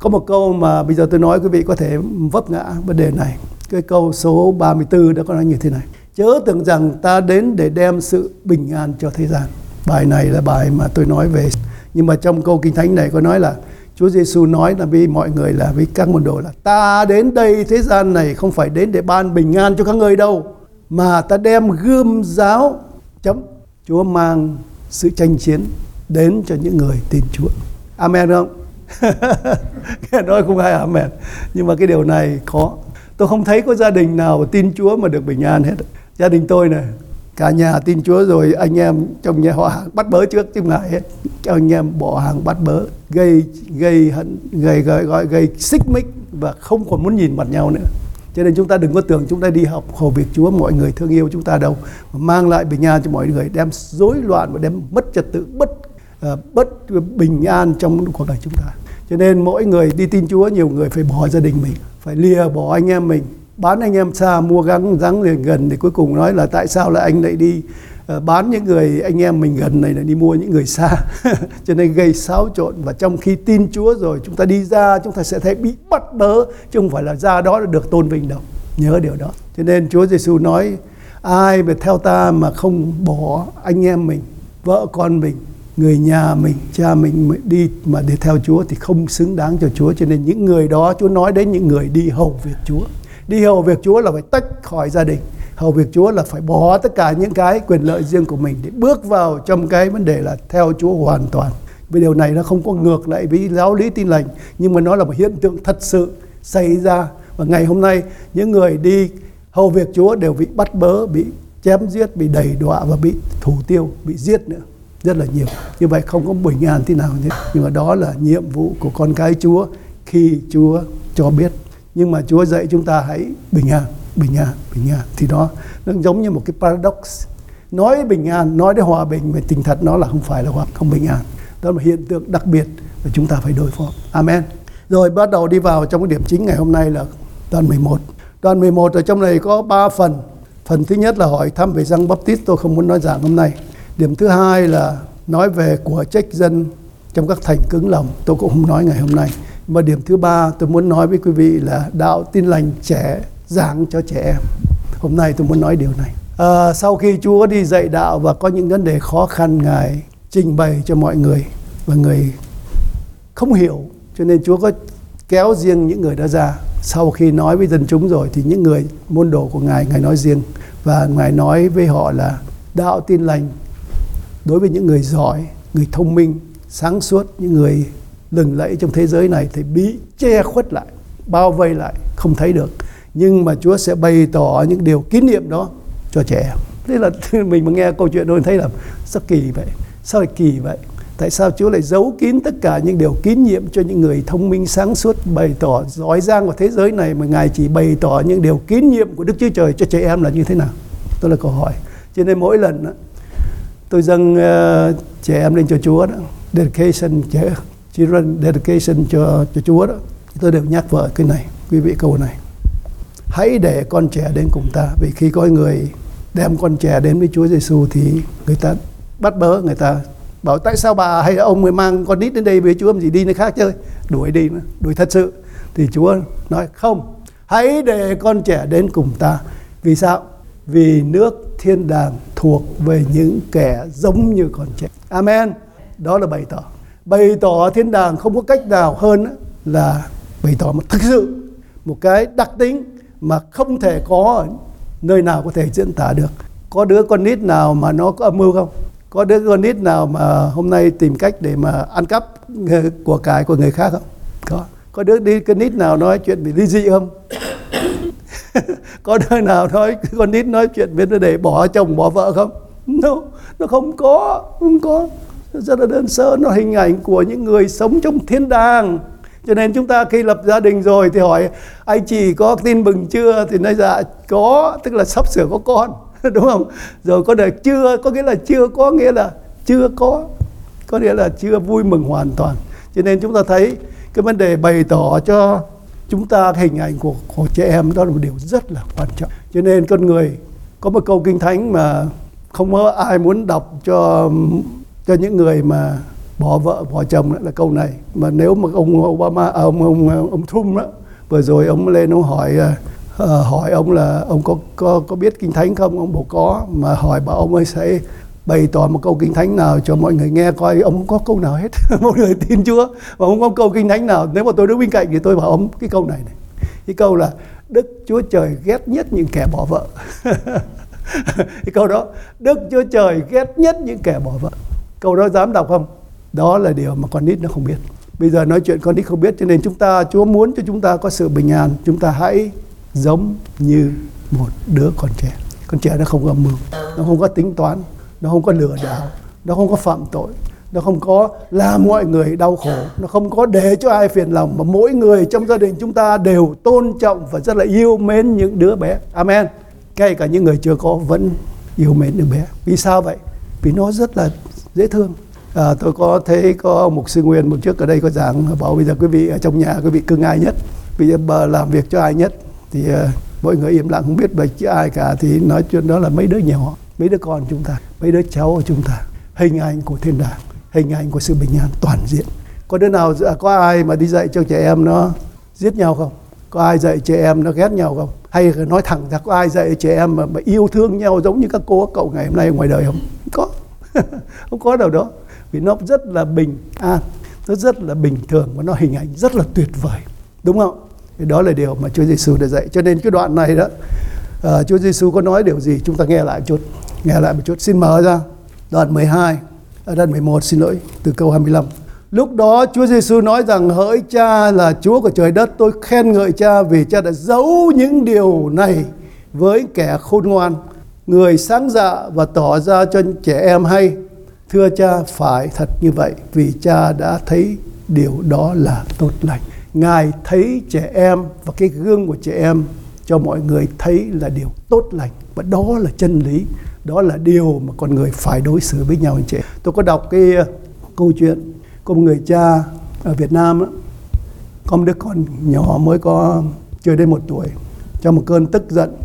có một câu mà bây giờ tôi nói quý vị có thể vấp ngã vấn đề này. Cái câu số 34 đã có nói như thế này. Chớ tưởng rằng ta đến để đem sự bình an cho thế gian. Bài này là bài mà tôi nói về. Nhưng mà trong câu Kinh Thánh này có nói là, Chúa Giêsu nói là với mọi người là với các môn đồ là, ta đến đây thế gian này không phải đến để ban bình an cho các người đâu, mà ta đem gươm giáo chấm Chúa mang sự tranh chiến đến cho những người tin Chúa. Amen không? nói không ai amen. Nhưng mà cái điều này khó. Tôi không thấy có gia đình nào tin chúa mà được bình an hết. Gia đình tôi này, cả nhà tin chúa rồi, anh em trong nhà họ hàng bắt bớ trước, chứ ngại hết. Cho anh em bỏ hàng bắt bớ, gây gây hận, gây, gọi gọi, gây xích mích và không còn muốn nhìn mặt nhau nữa. Cho nên chúng ta đừng có tưởng chúng ta đi học hồ việc Chúa, mọi người thương yêu chúng ta đâu. Mà mang lại bình an cho mọi người, đem rối loạn và đem mất trật tự, bất Ờ, bất bình an trong cuộc đời chúng ta. Cho nên mỗi người đi tin Chúa, nhiều người phải bỏ gia đình mình, phải lìa bỏ anh em mình, bán anh em xa, mua gắn rắn liền gần thì cuối cùng nói là tại sao lại anh lại đi ờ, bán những người anh em mình gần này là đi mua những người xa. Cho nên gây xáo trộn và trong khi tin Chúa rồi, chúng ta đi ra, chúng ta sẽ thấy bị bắt bớ, chứ không phải là ra đó được tôn vinh đâu. Nhớ điều đó. Cho nên Chúa Giêsu nói, ai mà theo ta mà không bỏ anh em mình, vợ con mình người nhà mình, cha mình đi, mà để theo Chúa thì không xứng đáng cho Chúa. Cho nên những người đó, Chúa nói đến những người đi hầu việc Chúa. Đi hầu việc Chúa là phải tách khỏi gia đình. Hầu việc Chúa là phải bỏ tất cả những cái quyền lợi riêng của mình để bước vào trong cái vấn đề là theo Chúa hoàn toàn. Vì điều này nó không có ngược lại với giáo lý tin lành, nhưng mà nó là một hiện tượng thật sự xảy ra. Và ngày hôm nay, những người đi hầu việc Chúa đều bị bắt bớ, bị chém giết, bị đầy đọa và bị thủ tiêu, bị giết nữa rất là nhiều. Như vậy không có bình an thế nào nhé nhưng mà đó là nhiệm vụ của con cái Chúa khi Chúa cho biết. Nhưng mà Chúa dạy chúng ta hãy bình an bình an bình an thì đó, nó giống như một cái paradox. Nói bình an nói đến hòa bình về tình thật nó là không phải là hòa không bình an đó là một hiện tượng đặc biệt mà chúng ta phải đối phó. Amen. Rồi, bắt đầu đi vào trong cái điểm chính ngày hôm nay là đoạn 11 đoạn 11 ở trong này có 3 phần. Phần thứ nhất là hỏi thăm về răng baptist tôi không muốn nói giảng hôm nay điểm thứ hai là nói về của trách dân trong các thành cứng lòng. Tôi cũng không nói ngày hôm nay. Mà điểm thứ ba tôi muốn nói với quý vị là đạo tin lành trẻ giảng cho trẻ em. Hôm nay tôi muốn nói điều này. À, sau khi chúa đi dạy đạo và có những vấn đề khó khăn ngài trình bày cho mọi người và người không hiểu cho nên chúa có kéo riêng những người đó ra. Sau khi nói với dân chúng rồi thì những người môn đồ của ngài ngài nói riêng. Và ngài nói với họ là đạo tin lành đối với những người giỏi người thông minh sáng suốt những người lừng lẫy trong thế giới này thì bị che khuất lại bao vây lại không thấy được. Nhưng mà Chúa sẽ bày tỏ những điều kín niệm đó cho trẻ em. Thế là mình mà nghe câu chuyện đó thấy là sao kỳ vậy? Sao lại kỳ vậy? Tại sao Chúa lại giấu kín tất cả những điều kín nhiệm cho những người thông minh sáng suốt bày tỏ giỏi giang của thế giới này mà ngài chỉ bày tỏ những điều kín nhiệm của Đức Chúa Trời cho trẻ em là như thế nào? Tôi là câu hỏi. Cho nên mỗi lần đó, tôi dâng uh, trẻ em lên cho Chúa đó. Dedication trẻ children dedication cho cho Chúa đó. Tôi đều nhắc vợ cái này quý vị câu này. Hãy để con trẻ đến cùng ta. Vì khi có người đem con trẻ đến với Chúa Giêsu thì người ta bắt bớ người ta bảo tại sao bà hay ông mới mang con nít đến đây với Chúa làm gì đi nơi khác chơi đuổi đi nữa đuổi thật sự. Thì Chúa nói không hãy để con trẻ đến cùng ta. Vì sao? Vì nước thiên đàng thuộc về những kẻ giống như con trẻ. Amen. Đó là bày tỏ. Bày tỏ thiên đàng không có cách nào hơn là bày tỏ một thực sự, một cái đặc tính mà không thể có nơi nào có thể diễn tả được. Có đứa con nít nào mà nó có âm mưu không? Có đứa con nít nào mà hôm nay tìm cách để mà ăn cắp của cải của người khác không? Có. Có đứa đi con nít nào nói chuyện bị ly dị không? có đời nào nói con nít nói chuyện biết để bỏ chồng bỏ vợ không? No, nó không có không có. Rất là đơn sơ nó hình ảnh của những người sống trong thiên đàng. Cho nên chúng ta khi lập gia đình rồi thì hỏi anh chị có tin mừng chưa? Thì nói dạ có. Tức là sắp sửa có con đúng không? Rồi có đời chưa? Có nghĩa là chưa có nghĩa là chưa có. Có nghĩa là chưa vui mừng hoàn toàn. Cho nên chúng ta thấy cái vấn đề bày tỏ cho chúng ta hình ảnh của, của trẻ em đó là một điều rất là quan trọng. Cho nên con người có một câu kinh thánh mà không có ai muốn đọc cho cho những người mà bỏ vợ bỏ chồng là câu này. Mà nếu mà ông Obama à, ông ông ông Trump đó vừa rồi ông lên ông hỏi uh, hỏi ông là ông có có có biết kinh thánh không? Ông bảo có. Mà hỏi bảo ông ấy sẽ bày tỏ một câu kinh thánh nào cho mọi người nghe coi ông không có câu nào hết. Mọi người tin Chúa và không có câu kinh thánh nào. Nếu mà tôi đứng bên cạnh thì tôi bảo ông cái câu này này. Cái câu là Đức Chúa Trời ghét nhất những kẻ bỏ vợ. Cái câu đó, Đức Chúa Trời ghét nhất những kẻ bỏ vợ. Câu đó dám đọc không? Đó là điều mà con nít nó không biết. Bây giờ nói chuyện con nít không biết cho nên chúng ta, Chúa muốn cho chúng ta có sự bình an. Chúng ta hãy giống như một đứa con trẻ. Con trẻ nó không có mưu, nó không có tính toán nó không có lừa đảo nó không có phạm tội nó không có làm mọi người đau khổ nó không có để cho ai phiền lòng mà mỗi người trong gia đình chúng ta đều tôn trọng và rất là yêu mến những đứa bé. Amen. Kể cả những người chưa có vẫn yêu mến đứa bé. Vì sao vậy? Vì nó rất là dễ thương. À, tôi có thấy có một sư nguyên một trước ở đây có giảng bảo bây giờ quý vị ở trong nhà quý vị cưng ai nhất bây giờ bà làm việc cho ai nhất thì à, uh, mọi người im lặng không biết bạch chứ ai cả thì nói chuyện đó là mấy đứa nhỏ mấy đứa con chúng ta mấy đứa cháu của chúng ta hình ảnh của thiên đàng hình ảnh của sự bình an toàn diện. Có đứa nào à, có ai mà đi dạy cho trẻ em nó giết nhau không? Có ai dạy trẻ em nó ghét nhau không? Hay nói thẳng ra có ai dạy trẻ em mà, mà yêu thương nhau giống như các cô các cậu ngày hôm nay ngoài đời không? Có. Không có đâu đó. Vì nó rất là bình an nó rất là bình thường và nó hình ảnh rất là tuyệt vời. Đúng không? Thì đó là điều mà Chúa Giêsu đã dạy. Cho nên cái đoạn này đó uh, Chúa Giêsu có nói điều gì? Chúng ta nghe lại chút nghe lại một chút. Xin mở ra. Đoạn 12 ở à, đoạn 11 xin lỗi, từ câu 25 Lúc đó Chúa Giêsu nói rằng, hỡi cha là Chúa của trời đất, tôi khen ngợi cha vì cha đã giấu những điều này với kẻ khôn ngoan. Người sáng dạ và tỏ ra cho trẻ em hay. Thưa cha, phải thật như vậy, vì cha đã thấy điều đó là tốt lành. Ngài thấy trẻ em và cái gương của trẻ em cho mọi người thấy là điều tốt lành, và đó là chân lý đó là điều mà con người phải đối xử với nhau anh chị. Tôi có đọc cái ờ, câu chuyện có một người cha ở Việt Nam đó, có một đứa con nhỏ mới có chưa đến một tuổi trong một cơn tức giận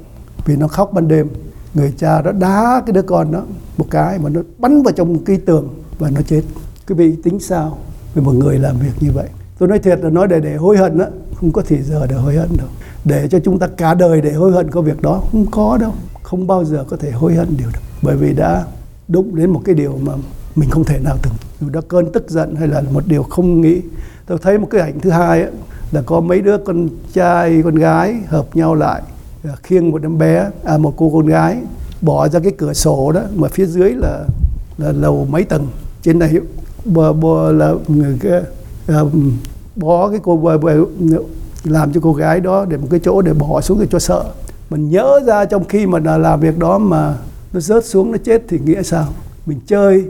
vì nó khóc ban đêm. Người cha đó đá cái đứa con đó một cái mà nó bắn vào trong một cái tường và nó chết. Quý vị tính sao về một người làm việc như vậy? Tôi nói thiệt là nói để để hối hận đó không có thì giờ để hối hận đâu để cho chúng ta cả đời để hối hận có việc đó. Không có đâu không bao giờ có thể hối hận điều đó. Bởi vì đã đụng đến một cái điều mà mình không thể nào từng dù đã cơn tức giận hay là một điều không nghĩ. Tôi thấy một cái ảnh thứ hai ấy, là có mấy đứa con trai con gái hợp nhau lại à, khiêng một đứa bé à một cô con gái bỏ ra cái cửa sổ đó mà phía dưới là là lầu mấy tầng. Trên này bò, bò là người kia à, um, bó cái cô bò, bò, làm cho cô gái đó để một cái chỗ để bỏ xuống để cho sợ. Mình nhớ ra trong khi mà làm việc đó mà nó rớt xuống, nó chết thì nghĩa sao? Mình chơi,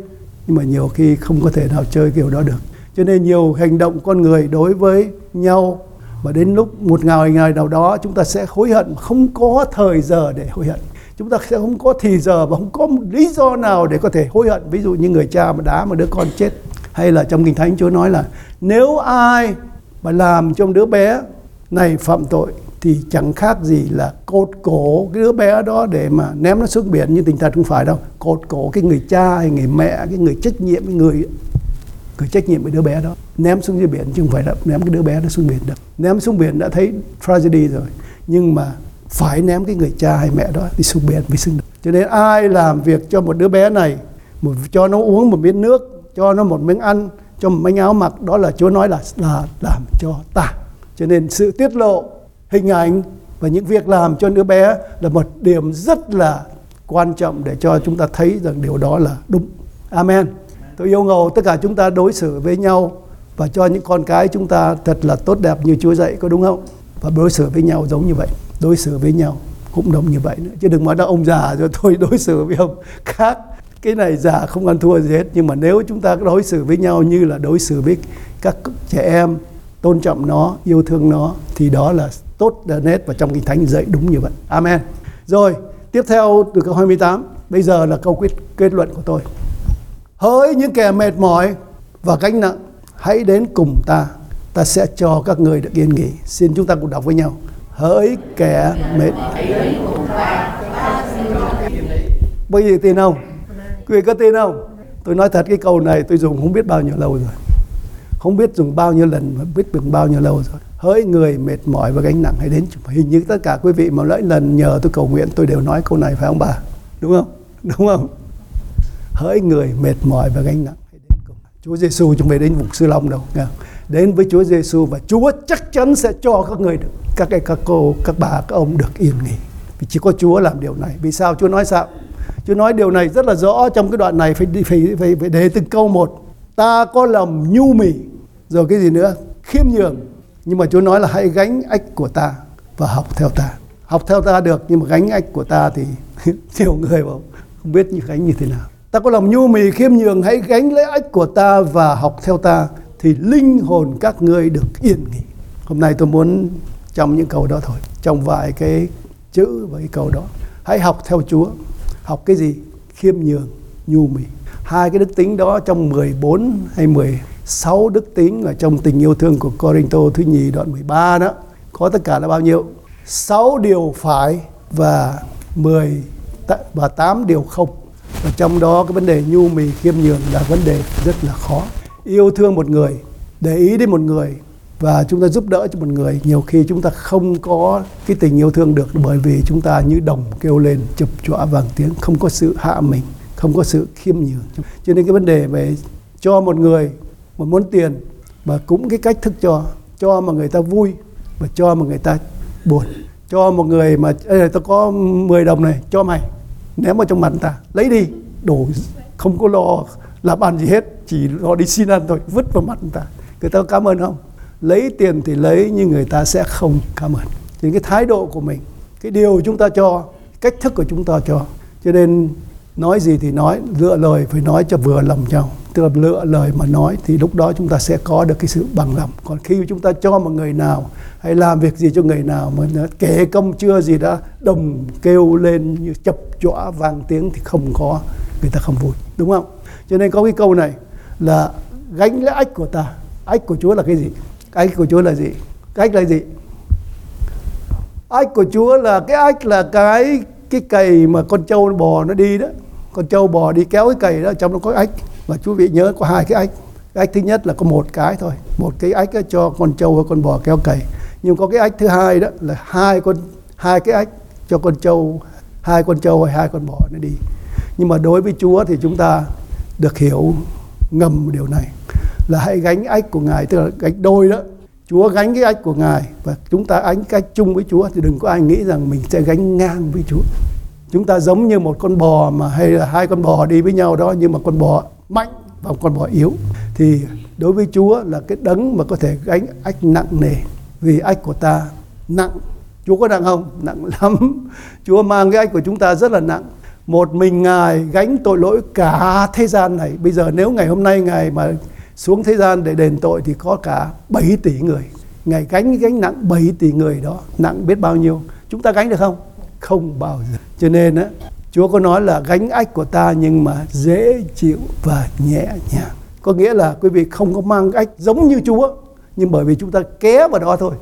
nhưng mà nhiều khi không có thể nào chơi kiểu đó được. Cho nên nhiều hành động con người đối với nhau và đến lúc một ngày ngày nào đó chúng ta sẽ hối hận không có thời giờ để hối hận. Chúng ta sẽ không có thì giờ và không có một lý do nào để có thể hối hận. Ví dụ như người cha mà đá mà đứa con chết. Hay là trong kinh thánh chúa nói là, nếu ai mà làm cho đứa bé này, phạm tội thì chẳng khác gì là cột cổ cái đứa bé đó để mà ném nó xuống biển như tình thật không phải đâu. Cột cổ cái người cha hay người mẹ, cái người trách nhiệm, cái người người trách nhiệm với đứa bé đó. Ném xuống dưới biển chứ không phải là ném cái đứa bé đó xuống biển đâu ném xuống biển đã thấy tragedy rồi, nhưng mà phải ném cái người cha hay mẹ đó đi xuống biển mới xứng được. Cho nên ai làm việc cho một đứa bé này, một, cho nó uống một miếng nước, cho nó một miếng ăn, cho một miếng áo mặc, đó là Chúa nói là là làm cho ta cho nên sự tiết lộ hình ảnh và những việc làm cho đứa bé là một điểm rất là quan trọng để cho chúng ta thấy rằng điều đó là đúng. Amen. Tôi yêu cầu tất cả chúng ta đối xử với nhau và cho những con cái chúng ta thật là tốt đẹp như Chúa dạy có đúng không? Và đối xử với nhau giống như vậy, đối xử với nhau cũng đồng như vậy nữa. Chứ đừng nói là ông già rồi thôi đối xử với ông khác. Cái này già không ăn thua gì hết nhưng mà nếu chúng ta đối xử với nhau như là đối xử với các trẻ em tôn trọng nó, yêu thương nó thì đó là tốt nét và trong kinh thánh dạy đúng như vậy. Amen. Rồi, tiếp theo từ câu 28, bây giờ là câu quyết kết luận của tôi. Hỡi những kẻ mệt mỏi và gánh nặng, hãy đến cùng ta, ta sẽ cho các người được yên nghỉ. Xin chúng ta cùng đọc với nhau. Hỡi kẻ mệt Bây giờ tin không? Quý vị có tin không? Tôi nói thật cái câu này tôi dùng không biết bao nhiêu lâu rồi không biết dùng bao nhiêu lần mà biết được bao nhiêu lâu rồi. Hỡi người mệt mỏi và gánh nặng hãy đến hình như tất cả quý vị mà mỗi lần nhờ tôi cầu nguyện tôi đều nói câu này phải không bà? Đúng không? Đúng không? Hỡi người mệt mỏi và gánh nặng hãy đến cùng Chúa Giêsu chúng về đến vùng Sư Long đâu nghe đến với Chúa Giêsu và Chúa chắc chắn sẽ cho các người được các cái các cô các bà các ông được yên nghỉ. Vì chỉ có Chúa làm điều này. Vì sao? Chúa nói sao? Chúa nói điều này rất là rõ trong cái đoạn này phải phải phải, phải để từng câu một. Ta có lòng nhu mì rồi cái gì nữa? Khiêm nhường. Nhưng mà Chúa nói là hãy gánh ách của ta và học theo ta. Học theo ta được, nhưng mà gánh ách của ta thì nhiều người bảo không biết như gánh như thế nào. Ta có lòng nhu mì khiêm nhường, hãy gánh lấy ách của ta và học theo ta, thì linh hồn các ngươi được yên nghỉ. Hôm nay tôi muốn trong những câu đó thôi, trong vài cái chữ và cái câu đó. Hãy học theo Chúa. Học cái gì? Khiêm nhường, nhu mì. Hai cái đức tính đó trong 14 hay 10 sáu đức tính ở trong tình yêu thương của Corinto thứ nhì đoạn 13 đó có tất cả là bao nhiêu? sáu điều phải và 10 và 8 điều không. Và trong đó cái vấn đề nhu mì khiêm nhường là vấn đề rất là khó. Yêu thương một người, để ý đến một người và chúng ta giúp đỡ cho một người nhiều khi chúng ta không có cái tình yêu thương được bởi vì chúng ta như đồng kêu lên chụp chọa vàng tiếng không có sự hạ mình không có sự khiêm nhường cho nên cái vấn đề về cho một người mà muốn tiền mà cũng cái cách thức cho cho mà người ta vui và cho mà người ta buồn. Cho một người mà Ê, tao có 10 đồng này cho mày. Ném vào trong mặt ta. Lấy đi. Đổ không có lo làm ăn gì hết. Chỉ lo đi xin ăn thôi. Vứt vào mặt người ta. Người ta có cảm ơn không? Lấy tiền thì lấy nhưng người ta sẽ không cảm ơn. Thì cái thái độ của mình cái điều chúng ta cho cách thức của chúng ta cho. Cho nên nói gì thì nói lựa lời phải nói cho vừa lòng nhau tức là lựa lời mà nói thì lúc đó chúng ta sẽ có được cái sự bằng lòng. Còn khi chúng ta cho một người nào hay làm việc gì cho người nào mà kể công chưa gì đã đồng kêu lên như chập chọa vang tiếng thì không có, người ta không vui, đúng không? Cho nên có cái câu này là gánh lấy ách của ta. Ách của chúa là cái gì? Ách của chúa là gì? Cái ách là gì? Ách của chúa là cái ách là cái cái cày mà con trâu bò nó đi đó. Con trâu bò đi kéo cái cày đó, trong nó có ách và chú vị nhớ có hai cái ách. Cái ách thứ nhất là có một cái thôi. Một cái ách cho con trâu hay con bò kéo cày. Nhưng có cái ách thứ hai đó là hai con, hai cái ách cho con trâu, hai con trâu hay hai con bò nó đi. Nhưng mà đối với Chúa thì chúng ta được hiểu ngầm điều này. Là hãy gánh ách của Ngài, tức là gánh đôi đó. Chúa gánh cái ách của Ngài và chúng ta gánh cách chung với Chúa thì đừng có ai nghĩ rằng mình sẽ gánh ngang với Chúa. Chúng ta giống như một con bò mà hay là hai con bò đi với nhau đó, nhưng mà con bò mạnh và con bò yếu thì đối với Chúa là cái đấng mà có thể gánh ách nặng nề vì ách của ta nặng Chúa có nặng không? Nặng lắm. Chúa mang cái ách của chúng ta rất là nặng. Một mình Ngài gánh tội lỗi cả thế gian này. Bây giờ nếu ngày hôm nay Ngài mà xuống thế gian để đền tội thì có cả 7 tỷ người. Ngài gánh gánh nặng 7 tỷ người đó. Nặng biết bao nhiêu. Chúng ta gánh được không? Không bao giờ. Cho nên á, Chúa có nói là gánh ách của ta nhưng mà dễ chịu và nhẹ nhàng. Có nghĩa là quý vị không có mang ách giống như Chúa, nhưng bởi vì chúng ta ké vào đó thôi.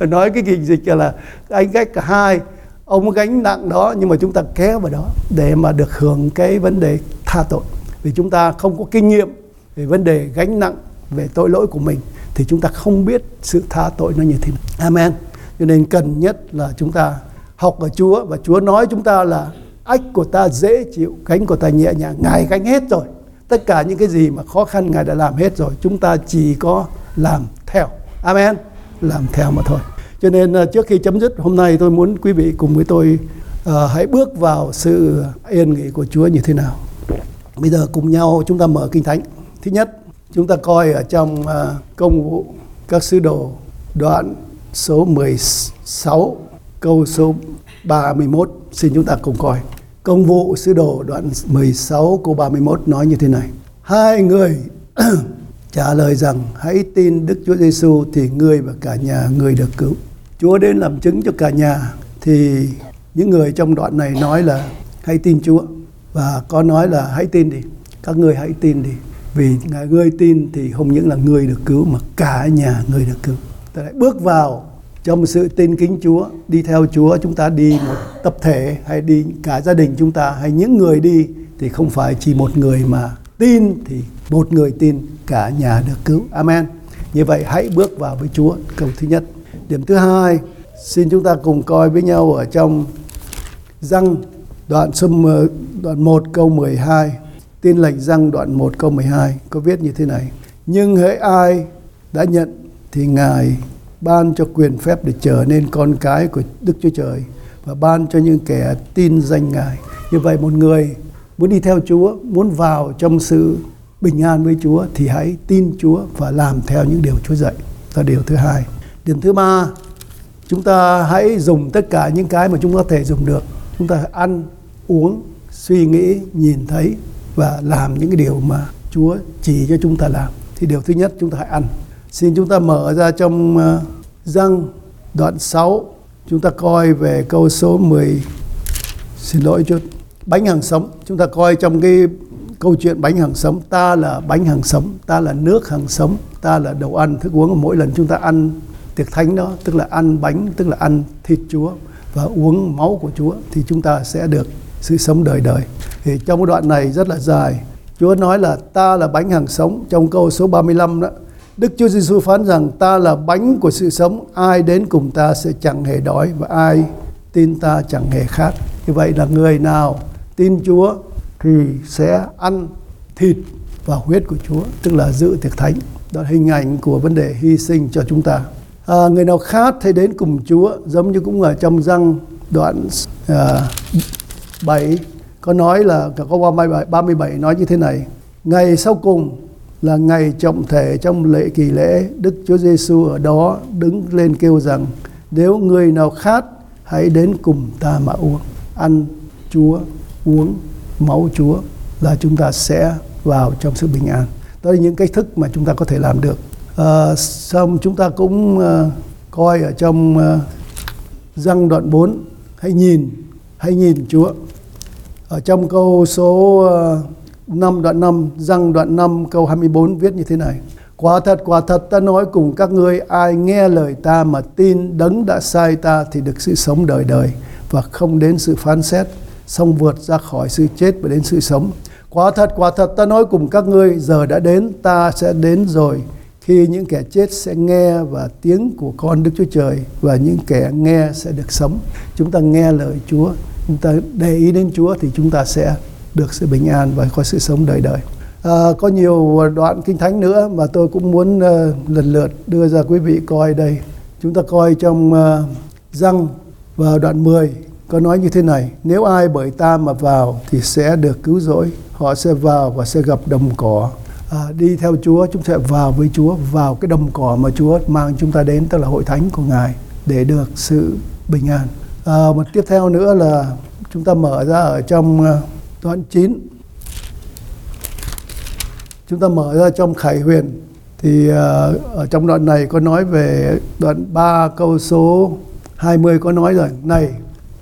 Nói cái kinh dịch là anh gánh cả hai, ông gánh nặng đó nhưng mà chúng ta kéo vào đó để mà được hưởng cái vấn đề tha tội. Vì chúng ta không có kinh nghiệm về vấn đề gánh nặng về tội lỗi của mình thì chúng ta không biết sự tha tội nó như thế nào. Amen. Cho nên cần nhất là chúng ta học ở Chúa và Chúa nói chúng ta là ách của ta dễ chịu gánh của ta nhẹ nhàng ngài gánh hết rồi. Tất cả những cái gì mà khó khăn ngài đã làm hết rồi chúng ta chỉ có làm theo. Amen. Làm theo mà thôi. Cho nên ờ, trước khi chấm dứt hôm nay tôi muốn quý vị cùng với tôi uh, hãy bước vào sự yên nghỉ của Chúa như thế nào. Bây giờ cùng nhau chúng ta mở kinh thánh. Thứ nhất chúng ta coi ở trong uh, công vụ các sứ đồ đoạn số 16 câu số 31 xin chúng ta cùng coi công vụ sứ đồ đoạn 16 câu 31 nói như thế này hai người trả lời rằng hãy tin Đức Chúa Giêsu thì ngươi và cả nhà ngươi được cứu. Chúa đến làm chứng cho cả nhà thì những người trong đoạn này nói là hãy tin Chúa và có nói là hãy tin đi, các ngươi hãy tin đi. Vì ngài ngươi tin thì không những là người được cứu mà cả nhà người được cứu. Ta lại bước vào trong sự tin kính Chúa, đi theo Chúa chúng ta đi một tập thể hay đi cả gia đình chúng ta hay những người đi thì không phải chỉ một người mà tin thì một người tin cả nhà được cứu. Amen. Như vậy hãy bước vào với Chúa. Câu thứ nhất. Điểm thứ hai, xin chúng ta cùng coi với nhau ở trong răng đoạn số ờ, đoạn 1 câu 12. Tin lệnh răng đoạn 1 câu 12 có viết như thế này. Nhưng hễ ai đã nhận thì Ngài ban cho quyền phép để trở nên con cái của Đức Chúa Trời và ban cho những kẻ tin danh Ngài. Như vậy một người muốn đi theo Chúa, muốn vào trong sự bình an với Chúa thì hãy tin Chúa và làm theo những điều Chúa dạy. Là điều thứ hai. Điểm thứ ba, chúng ta hãy dùng tất cả những cái mà chúng ta có thể dùng được. Chúng ta ăn, uống, suy nghĩ, nhìn thấy và làm những cái điều mà Chúa chỉ cho chúng ta làm. Thì điều thứ nhất chúng ta hãy ăn. Xin chúng ta mở ra trong ờ, răng đoạn 6 chúng ta coi về câu số 10 xin lỗi chút. Bánh hàng sống chúng ta coi trong cái câu chuyện bánh hàng sống ta là bánh hàng sống ta là nước hàng sống ta là đồ ăn thức uống. Mỗi lần chúng ta ăn tiệc thánh đó, tức là ăn bánh, tức là ăn thịt Chúa và uống máu của Chúa, thì chúng ta sẽ được sự sống đời đời. Thì trong cái đoạn này rất là dài. Chúa nói là ta là bánh hàng sống trong câu số 35 đó Đức Chúa Giêsu phán rằng ta là bánh của sự sống ai đến cùng ta sẽ chẳng hề đói và ai tin ta chẳng hề khát như vậy là người nào tin Chúa thì sẽ ăn thịt và huyết của Chúa, tức là dự tiệc thánh. Đó là hình ảnh của vấn đề hy sinh cho chúng ta. À, người nào khát thì đến cùng Chúa, giống như cũng ở trong răng đoạn à, 7 có nói là có qua 37 nói như thế này. Ngày sau cùng là ngày trọng thể trong lễ kỳ lễ, Đức Chúa Giêsu ở đó đứng lên kêu rằng: Nếu người nào khát, hãy đến cùng ta mà uống. Ăn Chúa, uống máu Chúa là chúng ta sẽ vào trong sự bình an. Đó là những cách thức mà chúng ta có thể làm được. À, xong chúng ta cũng à, coi ở trong à, răng đoạn 4 hãy nhìn hãy nhìn Chúa. Ở trong câu số à, 5 đoạn 5 răng đoạn 5 câu 24 viết như thế này. Quả thật, quả thật ta nói cùng các ngươi ai nghe lời ta mà tin đấng đã sai ta thì được sự sống đời đời và không đến sự phán xét, xong vượt ra khỏi sự chết và đến sự sống. Quả thật, quả thật ta nói cùng các ngươi giờ đã đến, ta sẽ đến rồi khi những kẻ chết sẽ nghe và tiếng của con Đức Chúa Trời và những kẻ nghe sẽ được sống. Chúng ta nghe lời Chúa, chúng ta để ý đến Chúa thì chúng ta sẽ được sự bình an và có sự sống đời đời. À, có nhiều đoạn kinh thánh nữa mà tôi cũng muốn uh, lần lượt đưa ra quý vị coi đây. Chúng ta coi trong ờ, uh, răng vào đoạn 10 có nói như thế này nếu ai bởi ta mà vào thì sẽ được cứu rỗi họ sẽ vào và sẽ gặp đồng cỏ à, đi theo Chúa chúng sẽ vào với Chúa vào cái đồng cỏ mà Chúa mang chúng ta đến tức là hội thánh của Ngài để được sự bình an à, một tiếp theo nữa là chúng ta mở ra ở trong uh, đoạn 9 chúng ta mở ra trong Khải Huyền. Thì à, ở trong đoạn này có nói về đoạn 3 câu số 20 có nói rồi này,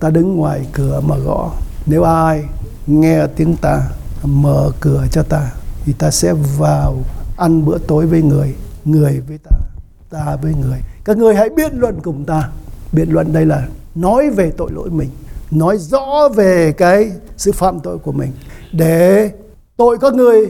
ta đứng ngoài cửa mà gõ. Nếu ai nghe tiếng ta, mở cửa cho ta, thì ta sẽ vào ăn bữa tối với người người với ta ta với người. Các người hãy biện luận cùng ta. Biện luận đây là nói về tội lỗi mình nói rõ về cái sự phạm tội của mình. Để tội các người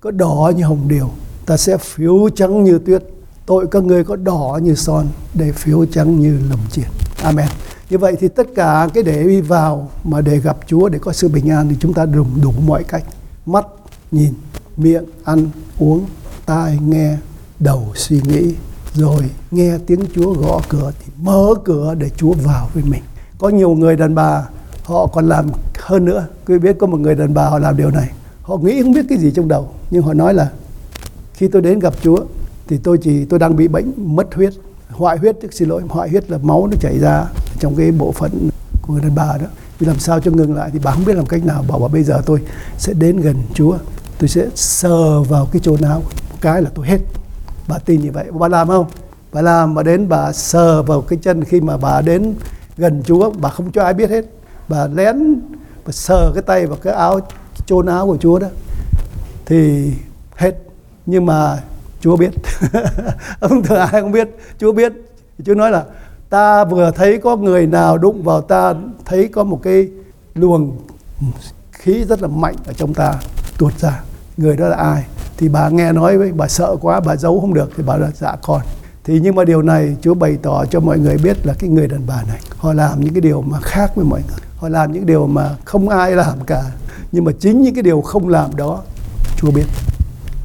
có đỏ như hồng điều, ta sẽ phiếu trắng như tuyết. Tội các người có đỏ như son, để phiếu trắng như lồng chiên. Amen. Như vậy thì tất cả cái để đi vào mà để gặp Chúa, để có sự bình an thì chúng ta dùng đủ mọi cách. Mắt nhìn, miệng ăn, uống, tai nghe, đầu suy nghĩ. Rồi nghe tiếng Chúa gõ cửa thì mở cửa để Chúa vào với mình có nhiều người đàn bà, họ còn làm hơn nữa. Quý biết có một người đàn bà họ làm điều này. Họ nghĩ không biết cái gì trong đầu. Nhưng họ nói là, khi tôi đến gặp Chúa, thì tôi chỉ, tôi đang bị bệnh, mất huyết. Hoại huyết xin lỗi, hoại huyết là máu nó chảy ra trong cái bộ phận của người đàn bà đó. Vì làm sao cho ngừng lại? Thì bà không biết làm cách nào. Bảo bà bây giờ tôi sẽ đến gần Chúa. Tôi sẽ sờ vào cái chỗ nào, cái là tôi hết. Bà tin như vậy. Bà làm không? Bà làm, bà đến bà sờ vào cái chân khi mà bà đến gần Chúa bà không cho ai biết hết. Bà lén, bà sờ cái tay vào cái áo chôn áo của Chúa đó. Thì hết. Nhưng mà Chúa biết. Ông thường ai không biết. Chúa biết. Chúa nói là, ta vừa thấy có người nào đụng vào ta, thấy có một cái luồng khí rất là mạnh ở trong ta tuột ra. Người đó là ai? Thì bà nghe nói với, bà sợ quá, bà giấu không được. Thì bà là dạ con thì nhưng mà điều này Chúa bày tỏ cho mọi người biết là cái người đàn bà này họ làm những cái điều mà khác với mọi người. Họ làm những điều mà không ai làm cả nhưng mà chính những cái điều không làm đó Chúa biết.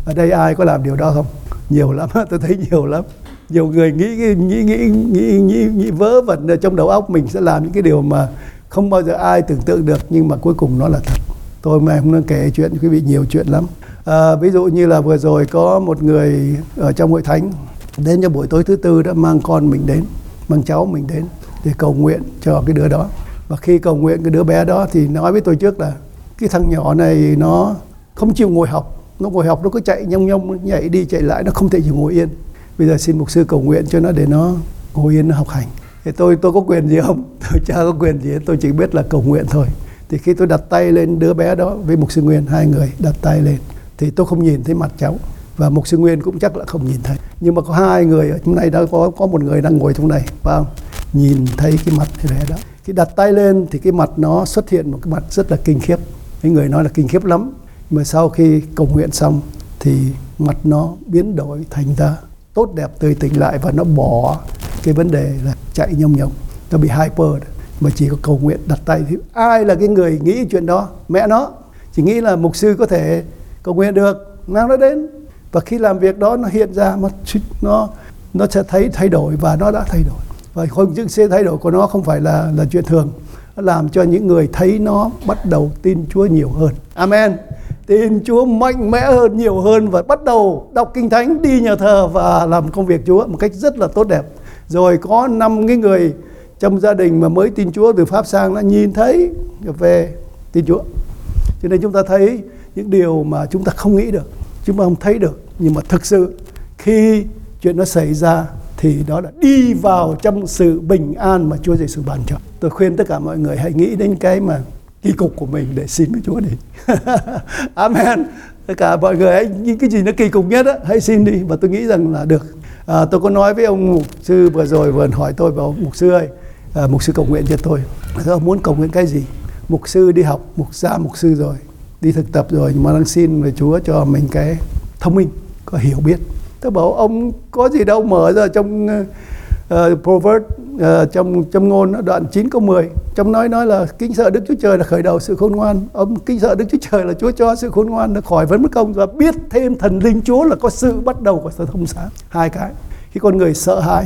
Ở đây ai có làm điều đó không? Nhiều lắm tôi thấy nhiều lắm. Nhiều người nghĩ nghĩ nghĩ nghĩ nghĩ, nghĩ vớ vẩn ở trong đầu óc mình sẽ làm những cái điều mà không bao giờ ai tưởng tượng được nhưng mà cuối cùng nó là thật. Tôi mà không nên kể chuyện quý vị nhiều chuyện lắm. À, ví dụ như là vừa rồi có một người ở trong hội thánh đến cho buổi tối thứ tư đã mang con mình đến, mang cháu mình đến để cầu nguyện cho cái đứa đó. Và khi cầu nguyện cái đứa bé đó thì nói với tôi trước là, cái thằng nhỏ này nó không chịu ngồi học, nó ngồi học nó cứ chạy nhông nhông, nhảy đi chạy lại, nó không thể chịu ngồi yên. Bây giờ xin mục sư cầu nguyện cho nó để nó ngồi yên, nó học hành. Thì tôi tôi có quyền gì không? Tôi chả có quyền gì tôi chỉ biết là cầu nguyện thôi. Thì khi tôi đặt tay lên đứa bé đó với mục sư nguyên, hai người đặt tay lên, thì tôi không nhìn thấy mặt cháu và mục sư nguyên cũng chắc là không nhìn thấy. Nhưng mà có hai người ở trong này đã có có một người đang ngồi trong này và nhìn thấy cái mặt thế đó khi đặt tay lên thì cái mặt nó xuất hiện một cái mặt rất là kinh khiếp. Cái người nói là kinh khiếp lắm. Mà sau khi cầu nguyện xong thì mặt nó biến đổi thành ra tốt đẹp, tươi tỉnh lại và nó bỏ cái vấn đề là chạy nhông nhông. Nó bị hyper mà chỉ có cầu nguyện đặt tay. Thì ai là cái người nghĩ chuyện đó? Mẹ nó. Chỉ nghĩ là mục sư có thể cầu nguyện được. Mang nó đến và khi làm việc đó, nó hiện ra, nó nó nó sẽ thấy thay đổi và nó đã thay đổi. Và không, những sự thay đổi của nó không phải là là chuyện thường. Nó làm cho những người thấy nó bắt đầu tin Chúa nhiều hơn. Amen. Tin Chúa mạnh mẽ hơn, nhiều hơn và bắt đầu đọc kinh thánh, đi nhà thờ và làm công việc Chúa một cách rất là tốt đẹp. Rồi có năm cái người trong gia đình mà mới tin Chúa từ Pháp sang nó nhìn thấy về tin Chúa. Cho nên chúng ta thấy những điều mà chúng ta không nghĩ được chúng ta không thấy được nhưng mà thực sự khi chuyện nó xảy ra thì đó là đi vào trong sự bình an mà Chúa Giêsu ban cho. Tôi khuyên tất cả mọi người hãy nghĩ đến cái mà kỳ cục của mình để xin với Chúa đi. Amen. Tất cả mọi người hãy những cái gì nó kỳ cục nhất á, hãy xin đi và tôi nghĩ rằng là được. À, tôi có nói với ông mục sư vừa rồi vừa hỏi tôi bảo mục sư ơi, à, mục sư cầu nguyện cho tôi. Tôi muốn cầu nguyện cái gì? Mục sư đi học, mục gia mục sư rồi, đi thực tập rồi nhưng mà đang xin về Chúa cho mình cái thông minh, có hiểu biết. Tôi bảo ông có gì đâu mở ra trong ờ, uh, Proverbs uh, ờ, trong trong ngôn đoạn 9 câu 10 trong nói nói là kính sợ Đức Chúa Trời là khởi đầu sự khôn ngoan. Ông kính sợ Đức Chúa Trời là Chúa cho sự khôn ngoan nó khỏi vấn mất công và biết thêm thần linh Chúa là có sự bắt đầu của sự thông sáng. Hai cái. Khi con người sợ hãi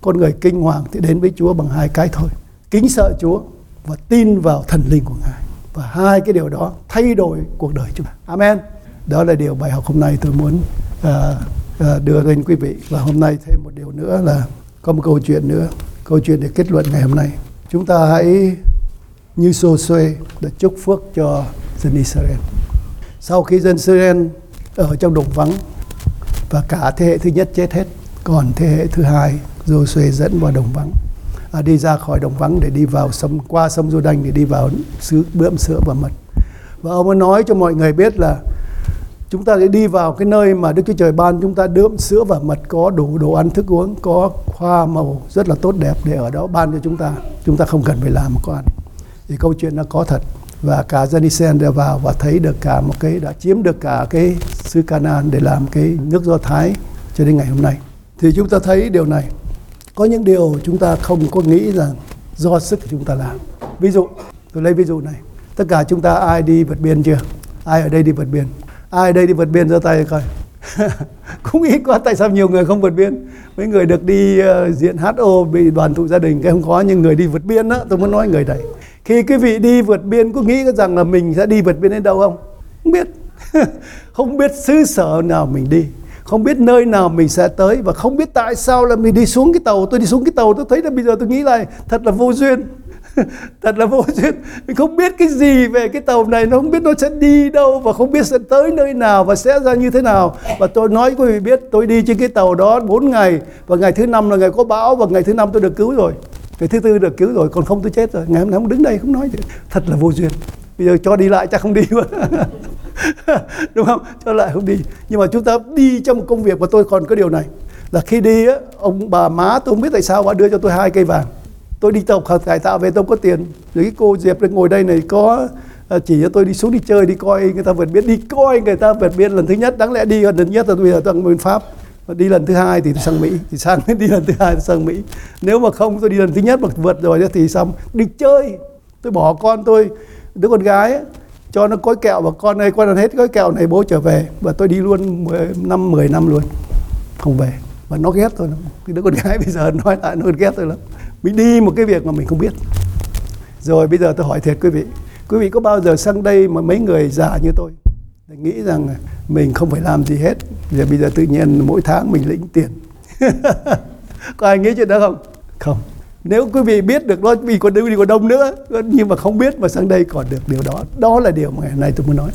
con người kinh hoàng thì đến với Chúa bằng hai cái thôi. Kính sợ Chúa và tin vào thần linh của Ngài và hai cái điều đó thay đổi cuộc đời chúng ta. Amen. Đó là điều bài học hôm nay tôi muốn uh, uh, đưa lên quý vị. Và hôm nay thêm một điều nữa là có một câu chuyện nữa. Câu chuyện để kết luận ngày hôm nay. Chúng ta hãy như xô xuê để chúc phước cho dân Israel. Sau khi dân Israel ở trong đồng vắng và cả thế hệ thứ nhất chết hết còn thế hệ thứ hai Joshua dẫn vào đồng vắng à, đi ra khỏi đồng vắng để đi vào sông qua sông Jordan để đi vào xứ bướm sữa và mật. Và ông ấy nói cho mọi người biết là chúng ta sẽ đi vào cái nơi mà Đức Chúa Trời ban chúng ta đượm sữa và mật có đủ đồ ăn thức uống có hoa màu rất là tốt đẹp để ở đó ban cho chúng ta. Chúng ta không cần phải làm một con thì câu chuyện nó có thật. Và cả dân Israel đã vào và thấy được cả một cái đã chiếm được cả cái xứ Canaan để làm cái nước Do Thái cho đến ngày hôm nay. Thì chúng ta thấy điều này có những điều chúng ta không có nghĩ rằng do sức chúng ta làm. Ví dụ tôi lấy ví dụ này. Tất cả chúng ta ai đi vượt biên chưa? Ai ở đây đi vượt biên? Ai đây đi vượt biên giơ tay coi. Cũng ít quá tại sao nhiều người không vượt biên? Mấy người được đi uh, diện HO bị đoàn tụ gia đình cái không có nhưng người đi vượt biên đó tôi muốn nói người này khi quý vị đi vượt biên có nghĩ rằng là mình sẽ đi vượt biên đến đâu không? Không biết. Không biết xứ sở nào mình đi không biết nơi nào mình sẽ tới và không biết tại sao là mình đi xuống cái tàu. Tôi đi xuống cái tàu, tôi thấy là bây giờ tôi nghĩ lại, thật là vô duyên. Thật là vô duyên. Mình không biết cái gì về cái tàu này, nó không biết nó sẽ đi đâu và không biết sẽ tới nơi nào và sẽ ra như thế nào. Và tôi nói quý vị biết, tôi đi trên cái tàu đó 4 ngày và ngày thứ năm là ngày có bão và ngày thứ năm tôi được cứu rồi. Ngày thứ tư được cứu rồi, còn không tôi chết rồi. Ngày hôm nay không đứng đây, không nói gì. Thật là vô duyên. Bây giờ cho đi lại chắc không đi luôn. đúng không? Cho lại không đi. Nhưng mà chúng ta đi trong một công việc và tôi còn có điều này. Là khi đi á ông bà má tôi không biết tại sao bà đưa cho tôi hai cây vàng. Tôi đi tập hợp cải tạo về tôi có tiền. Rồi cái cô diệp đang ngồi đây này có à, chỉ cho tôi đi xuống đi chơi đi coi người ta vượt biên đi coi người ta vượt biên lần thứ nhất. Đáng lẽ đi lần thứ nhất là bây giờ tôi bên pháp. Và đi lần thứ hai thì sang mỹ. Thì sang đi lần thứ hai thì sang mỹ. Nếu mà không tôi đi lần thứ nhất mà vượt rồi thì xong. Đi chơi. Tôi bỏ con tôi đứa con gái ấy, cho nó gói kẹo và con ơi, con ăn hết gói kẹo này, bố trở về. Và tôi đi luôn 10 năm 10 năm luôn. Không về. Và nó ghét tôi lắm. Cái đứa con gái bây giờ nói lại nó ghét tôi lắm. Mình đi một cái việc mà mình không biết. Rồi bây giờ tôi hỏi thiệt quý vị. Quý vị có bao giờ sang đây mà mấy người già như tôi nghĩ rằng mình không phải làm gì hết? Giờ bây giờ tự nhiên mỗi tháng mình lĩnh tiền. Có ai nghĩ chuyện đó không? Không nếu quý vị biết được đó vì còn đi còn đông nữa nhưng mà không biết mà sang đây còn được điều đó đó là điều mà ngày nay tôi muốn nói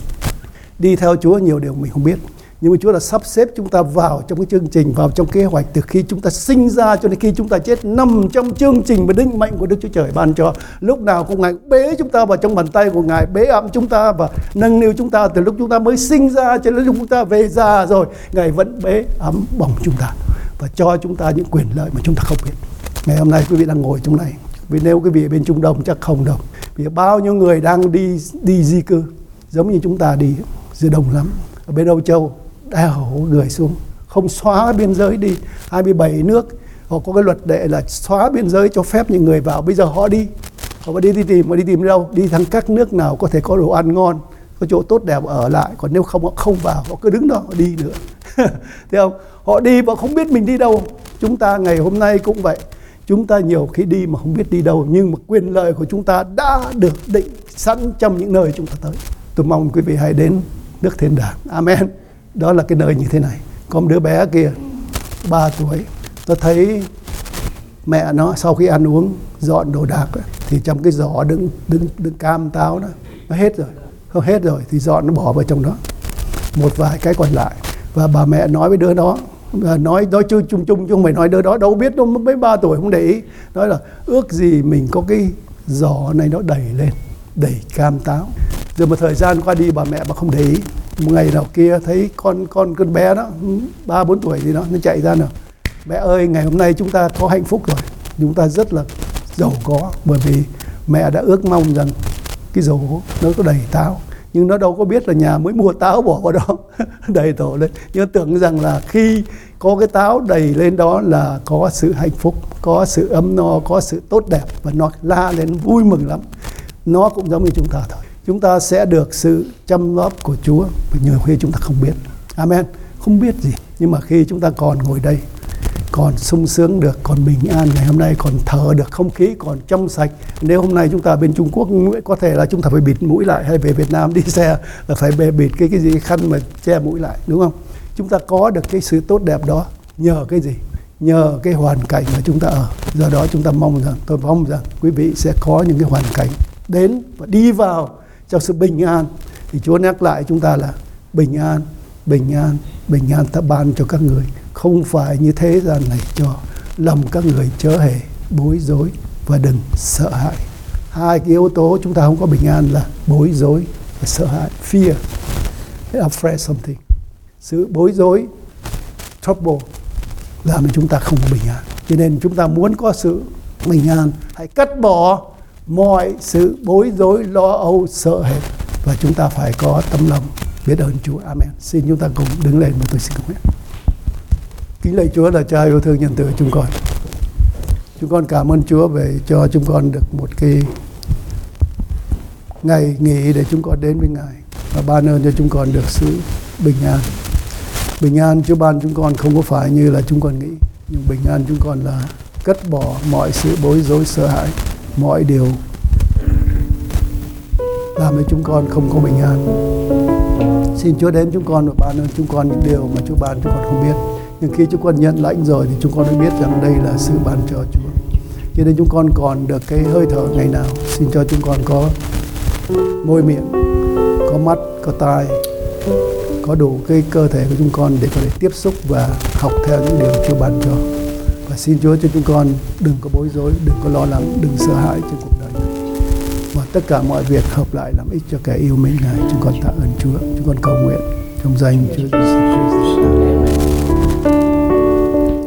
đi theo Chúa nhiều điều mình không biết nhưng mà Chúa đã sắp xếp chúng ta vào trong cái chương trình vào trong kế hoạch từ khi chúng ta sinh ra cho đến khi chúng ta chết nằm trong chương trình và định mệnh của Đức Chúa Trời ban cho lúc nào cũng ngài bế chúng ta vào trong bàn tay của ngài bế ẵm chúng ta và nâng niu chúng ta từ lúc chúng ta mới sinh ra cho đến lúc chúng ta về già rồi ngài vẫn bế ấm bỏng chúng ta và cho chúng ta những quyền lợi mà chúng ta không biết ngày hôm nay quý vị đang ngồi trong này. Vì nếu quý vị ở bên Trung Đông chắc không đâu. Vì bao nhiêu người đang đi đi di cư, giống như chúng ta đi giữa đông lắm. Ở bên Âu Châu đào người xuống. Không xóa biên giới đi. 27 nước, họ có cái luật đệ là xóa biên giới cho phép những người vào. Bây giờ họ đi. Họ đi đi tìm họ đi tìm đâu? Đi thẳng các nước nào có thể có đồ ăn ngon, có chỗ tốt đẹp ở lại. Còn nếu không, họ không vào, họ cứ đứng đó, họ đi nữa. Thấy không? Họ đi và không biết mình đi đâu. Chúng ta ngày hôm nay cũng vậy chúng ta nhiều khi đi mà không biết đi đâu, nhưng mà quyền lợi của chúng ta đã được định sẵn trong những nơi chúng ta tới. Tôi mong quý vị hãy đến nước thiên đàng. Amen. Đó là cái nơi như thế này. Có một đứa bé kia 3 tuổi. Tôi thấy mẹ nó sau khi ăn uống dọn đồ đạc thì trong cái giỏ đựng đựng đựng cam táo đó, nó hết rồi. Không hết rồi thì dọn nó bỏ vào trong đó. Một vài cái còn lại. Và bà mẹ nói với đứa đó Ờ, nói nói chung chung chung chung mày nói đứa đó, đâu biết đâu mấy ba tuổi không để ý. Nói là, ước gì mình có cái giỏ này nó đẩy lên, đẩy cam táo. Rồi một thời gian qua đi, bà mẹ bà không để ý. Một ngày nào kia thấy con con con bé đó ừ, ba, bốn tuổi gì đó, nó chạy ra nào mẹ ơi, ngày hôm nay chúng ta có hạnh phúc rồi. Chúng ta rất là giàu có, bởi vì mẹ đã ước mong rằng cái dầu nó có đầy táo nhưng nó đâu có biết là nhà mới mua táo bỏ vào đó. Đầy tổ lên. Nhưng tưởng rằng là khi có cái táo đầy lên đó là có sự hạnh phúc, có sự ấm no, có sự tốt đẹp và nó la lên vui mừng lắm. Nó cũng giống như chúng ta thôi. Chúng ta sẽ được sự chăm sóc của Chúa và nhiều khi chúng ta không biết. Amen. Không biết gì, nhưng mà khi chúng ta còn ngồi đây còn sung sướng được, còn bình an ngày hôm nay, còn thở được không khí, còn trong sạch. Nếu hôm nay chúng ta bên Trung Quốc có thể là chúng ta phải bịt mũi lại, hay về Việt Nam đi xe là phải bề bịt cái cái gì khăn mà che mũi lại, đúng không? Chúng ta có được cái sự tốt đẹp đó nhờ cái gì? Nhờ cái hoàn cảnh mà chúng ta ở. Do đó chúng ta mong rằng, tôi mong rằng quý vị sẽ có những cái hoàn cảnh đến và đi vào trong sự bình an. Thì Chúa nhắc lại chúng ta là bình an bình an bình an, ta ban cho các người không phải như thế gian này cho lòng các người chớ hề bối rối và đừng sợ hãi. Hai cái yếu tố chúng ta không có bình an là bối rối và sợ hãi. Fear. Afraid something. Sự bối rối, trouble làm cho chúng ta không có bình an. Cho nên chúng ta muốn có sự bình an, hãy cắt bỏ mọi sự bối rối, lo âu, sợ hãi và chúng ta phải có tấm lòng biết ơn Chúa. Amen. Xin chúng ta cùng đứng lên và tôi xin cầu nguyện kính lạy Chúa là Cha yêu thương nhân từ chúng con chúng con cảm ơn Chúa về cho chúng con được một cái ngày nghỉ để chúng con đến với Ngài và ban ơn cho chúng con được sự bình an bình an Chúa ban chúng con không có phải như là chúng con nghĩ nhưng bình an chúng con là cất bỏ mọi sự bối rối sợ hãi mọi điều làm cho chúng con không có bình an xin Chúa đến chúng con và ban ơn chúng con những điều mà Chúa ban chúng con không biết nhưng khi chúng con nhận lãnh rồi thì chúng con mới biết rằng đây là sự ban cho Chúa. Cho nên chúng con còn được cái hơi thở ngày nào, xin cho chúng con có môi miệng, có mắt, có tai, có đủ cái cơ thể của chúng con để có thể tiếp xúc và học theo những điều Chúa ban cho. Và xin Chúa cho chúng con đừng có bối rối, đừng có lo lắng, đừng sợ hãi trên cuộc đời này. Và tất cả mọi việc hợp lại làm ích cho kẻ yêu mến Ngài. Chúng con tạ ơn Chúa. Chúng con cầu nguyện trong danh Chúa Jesus Christ.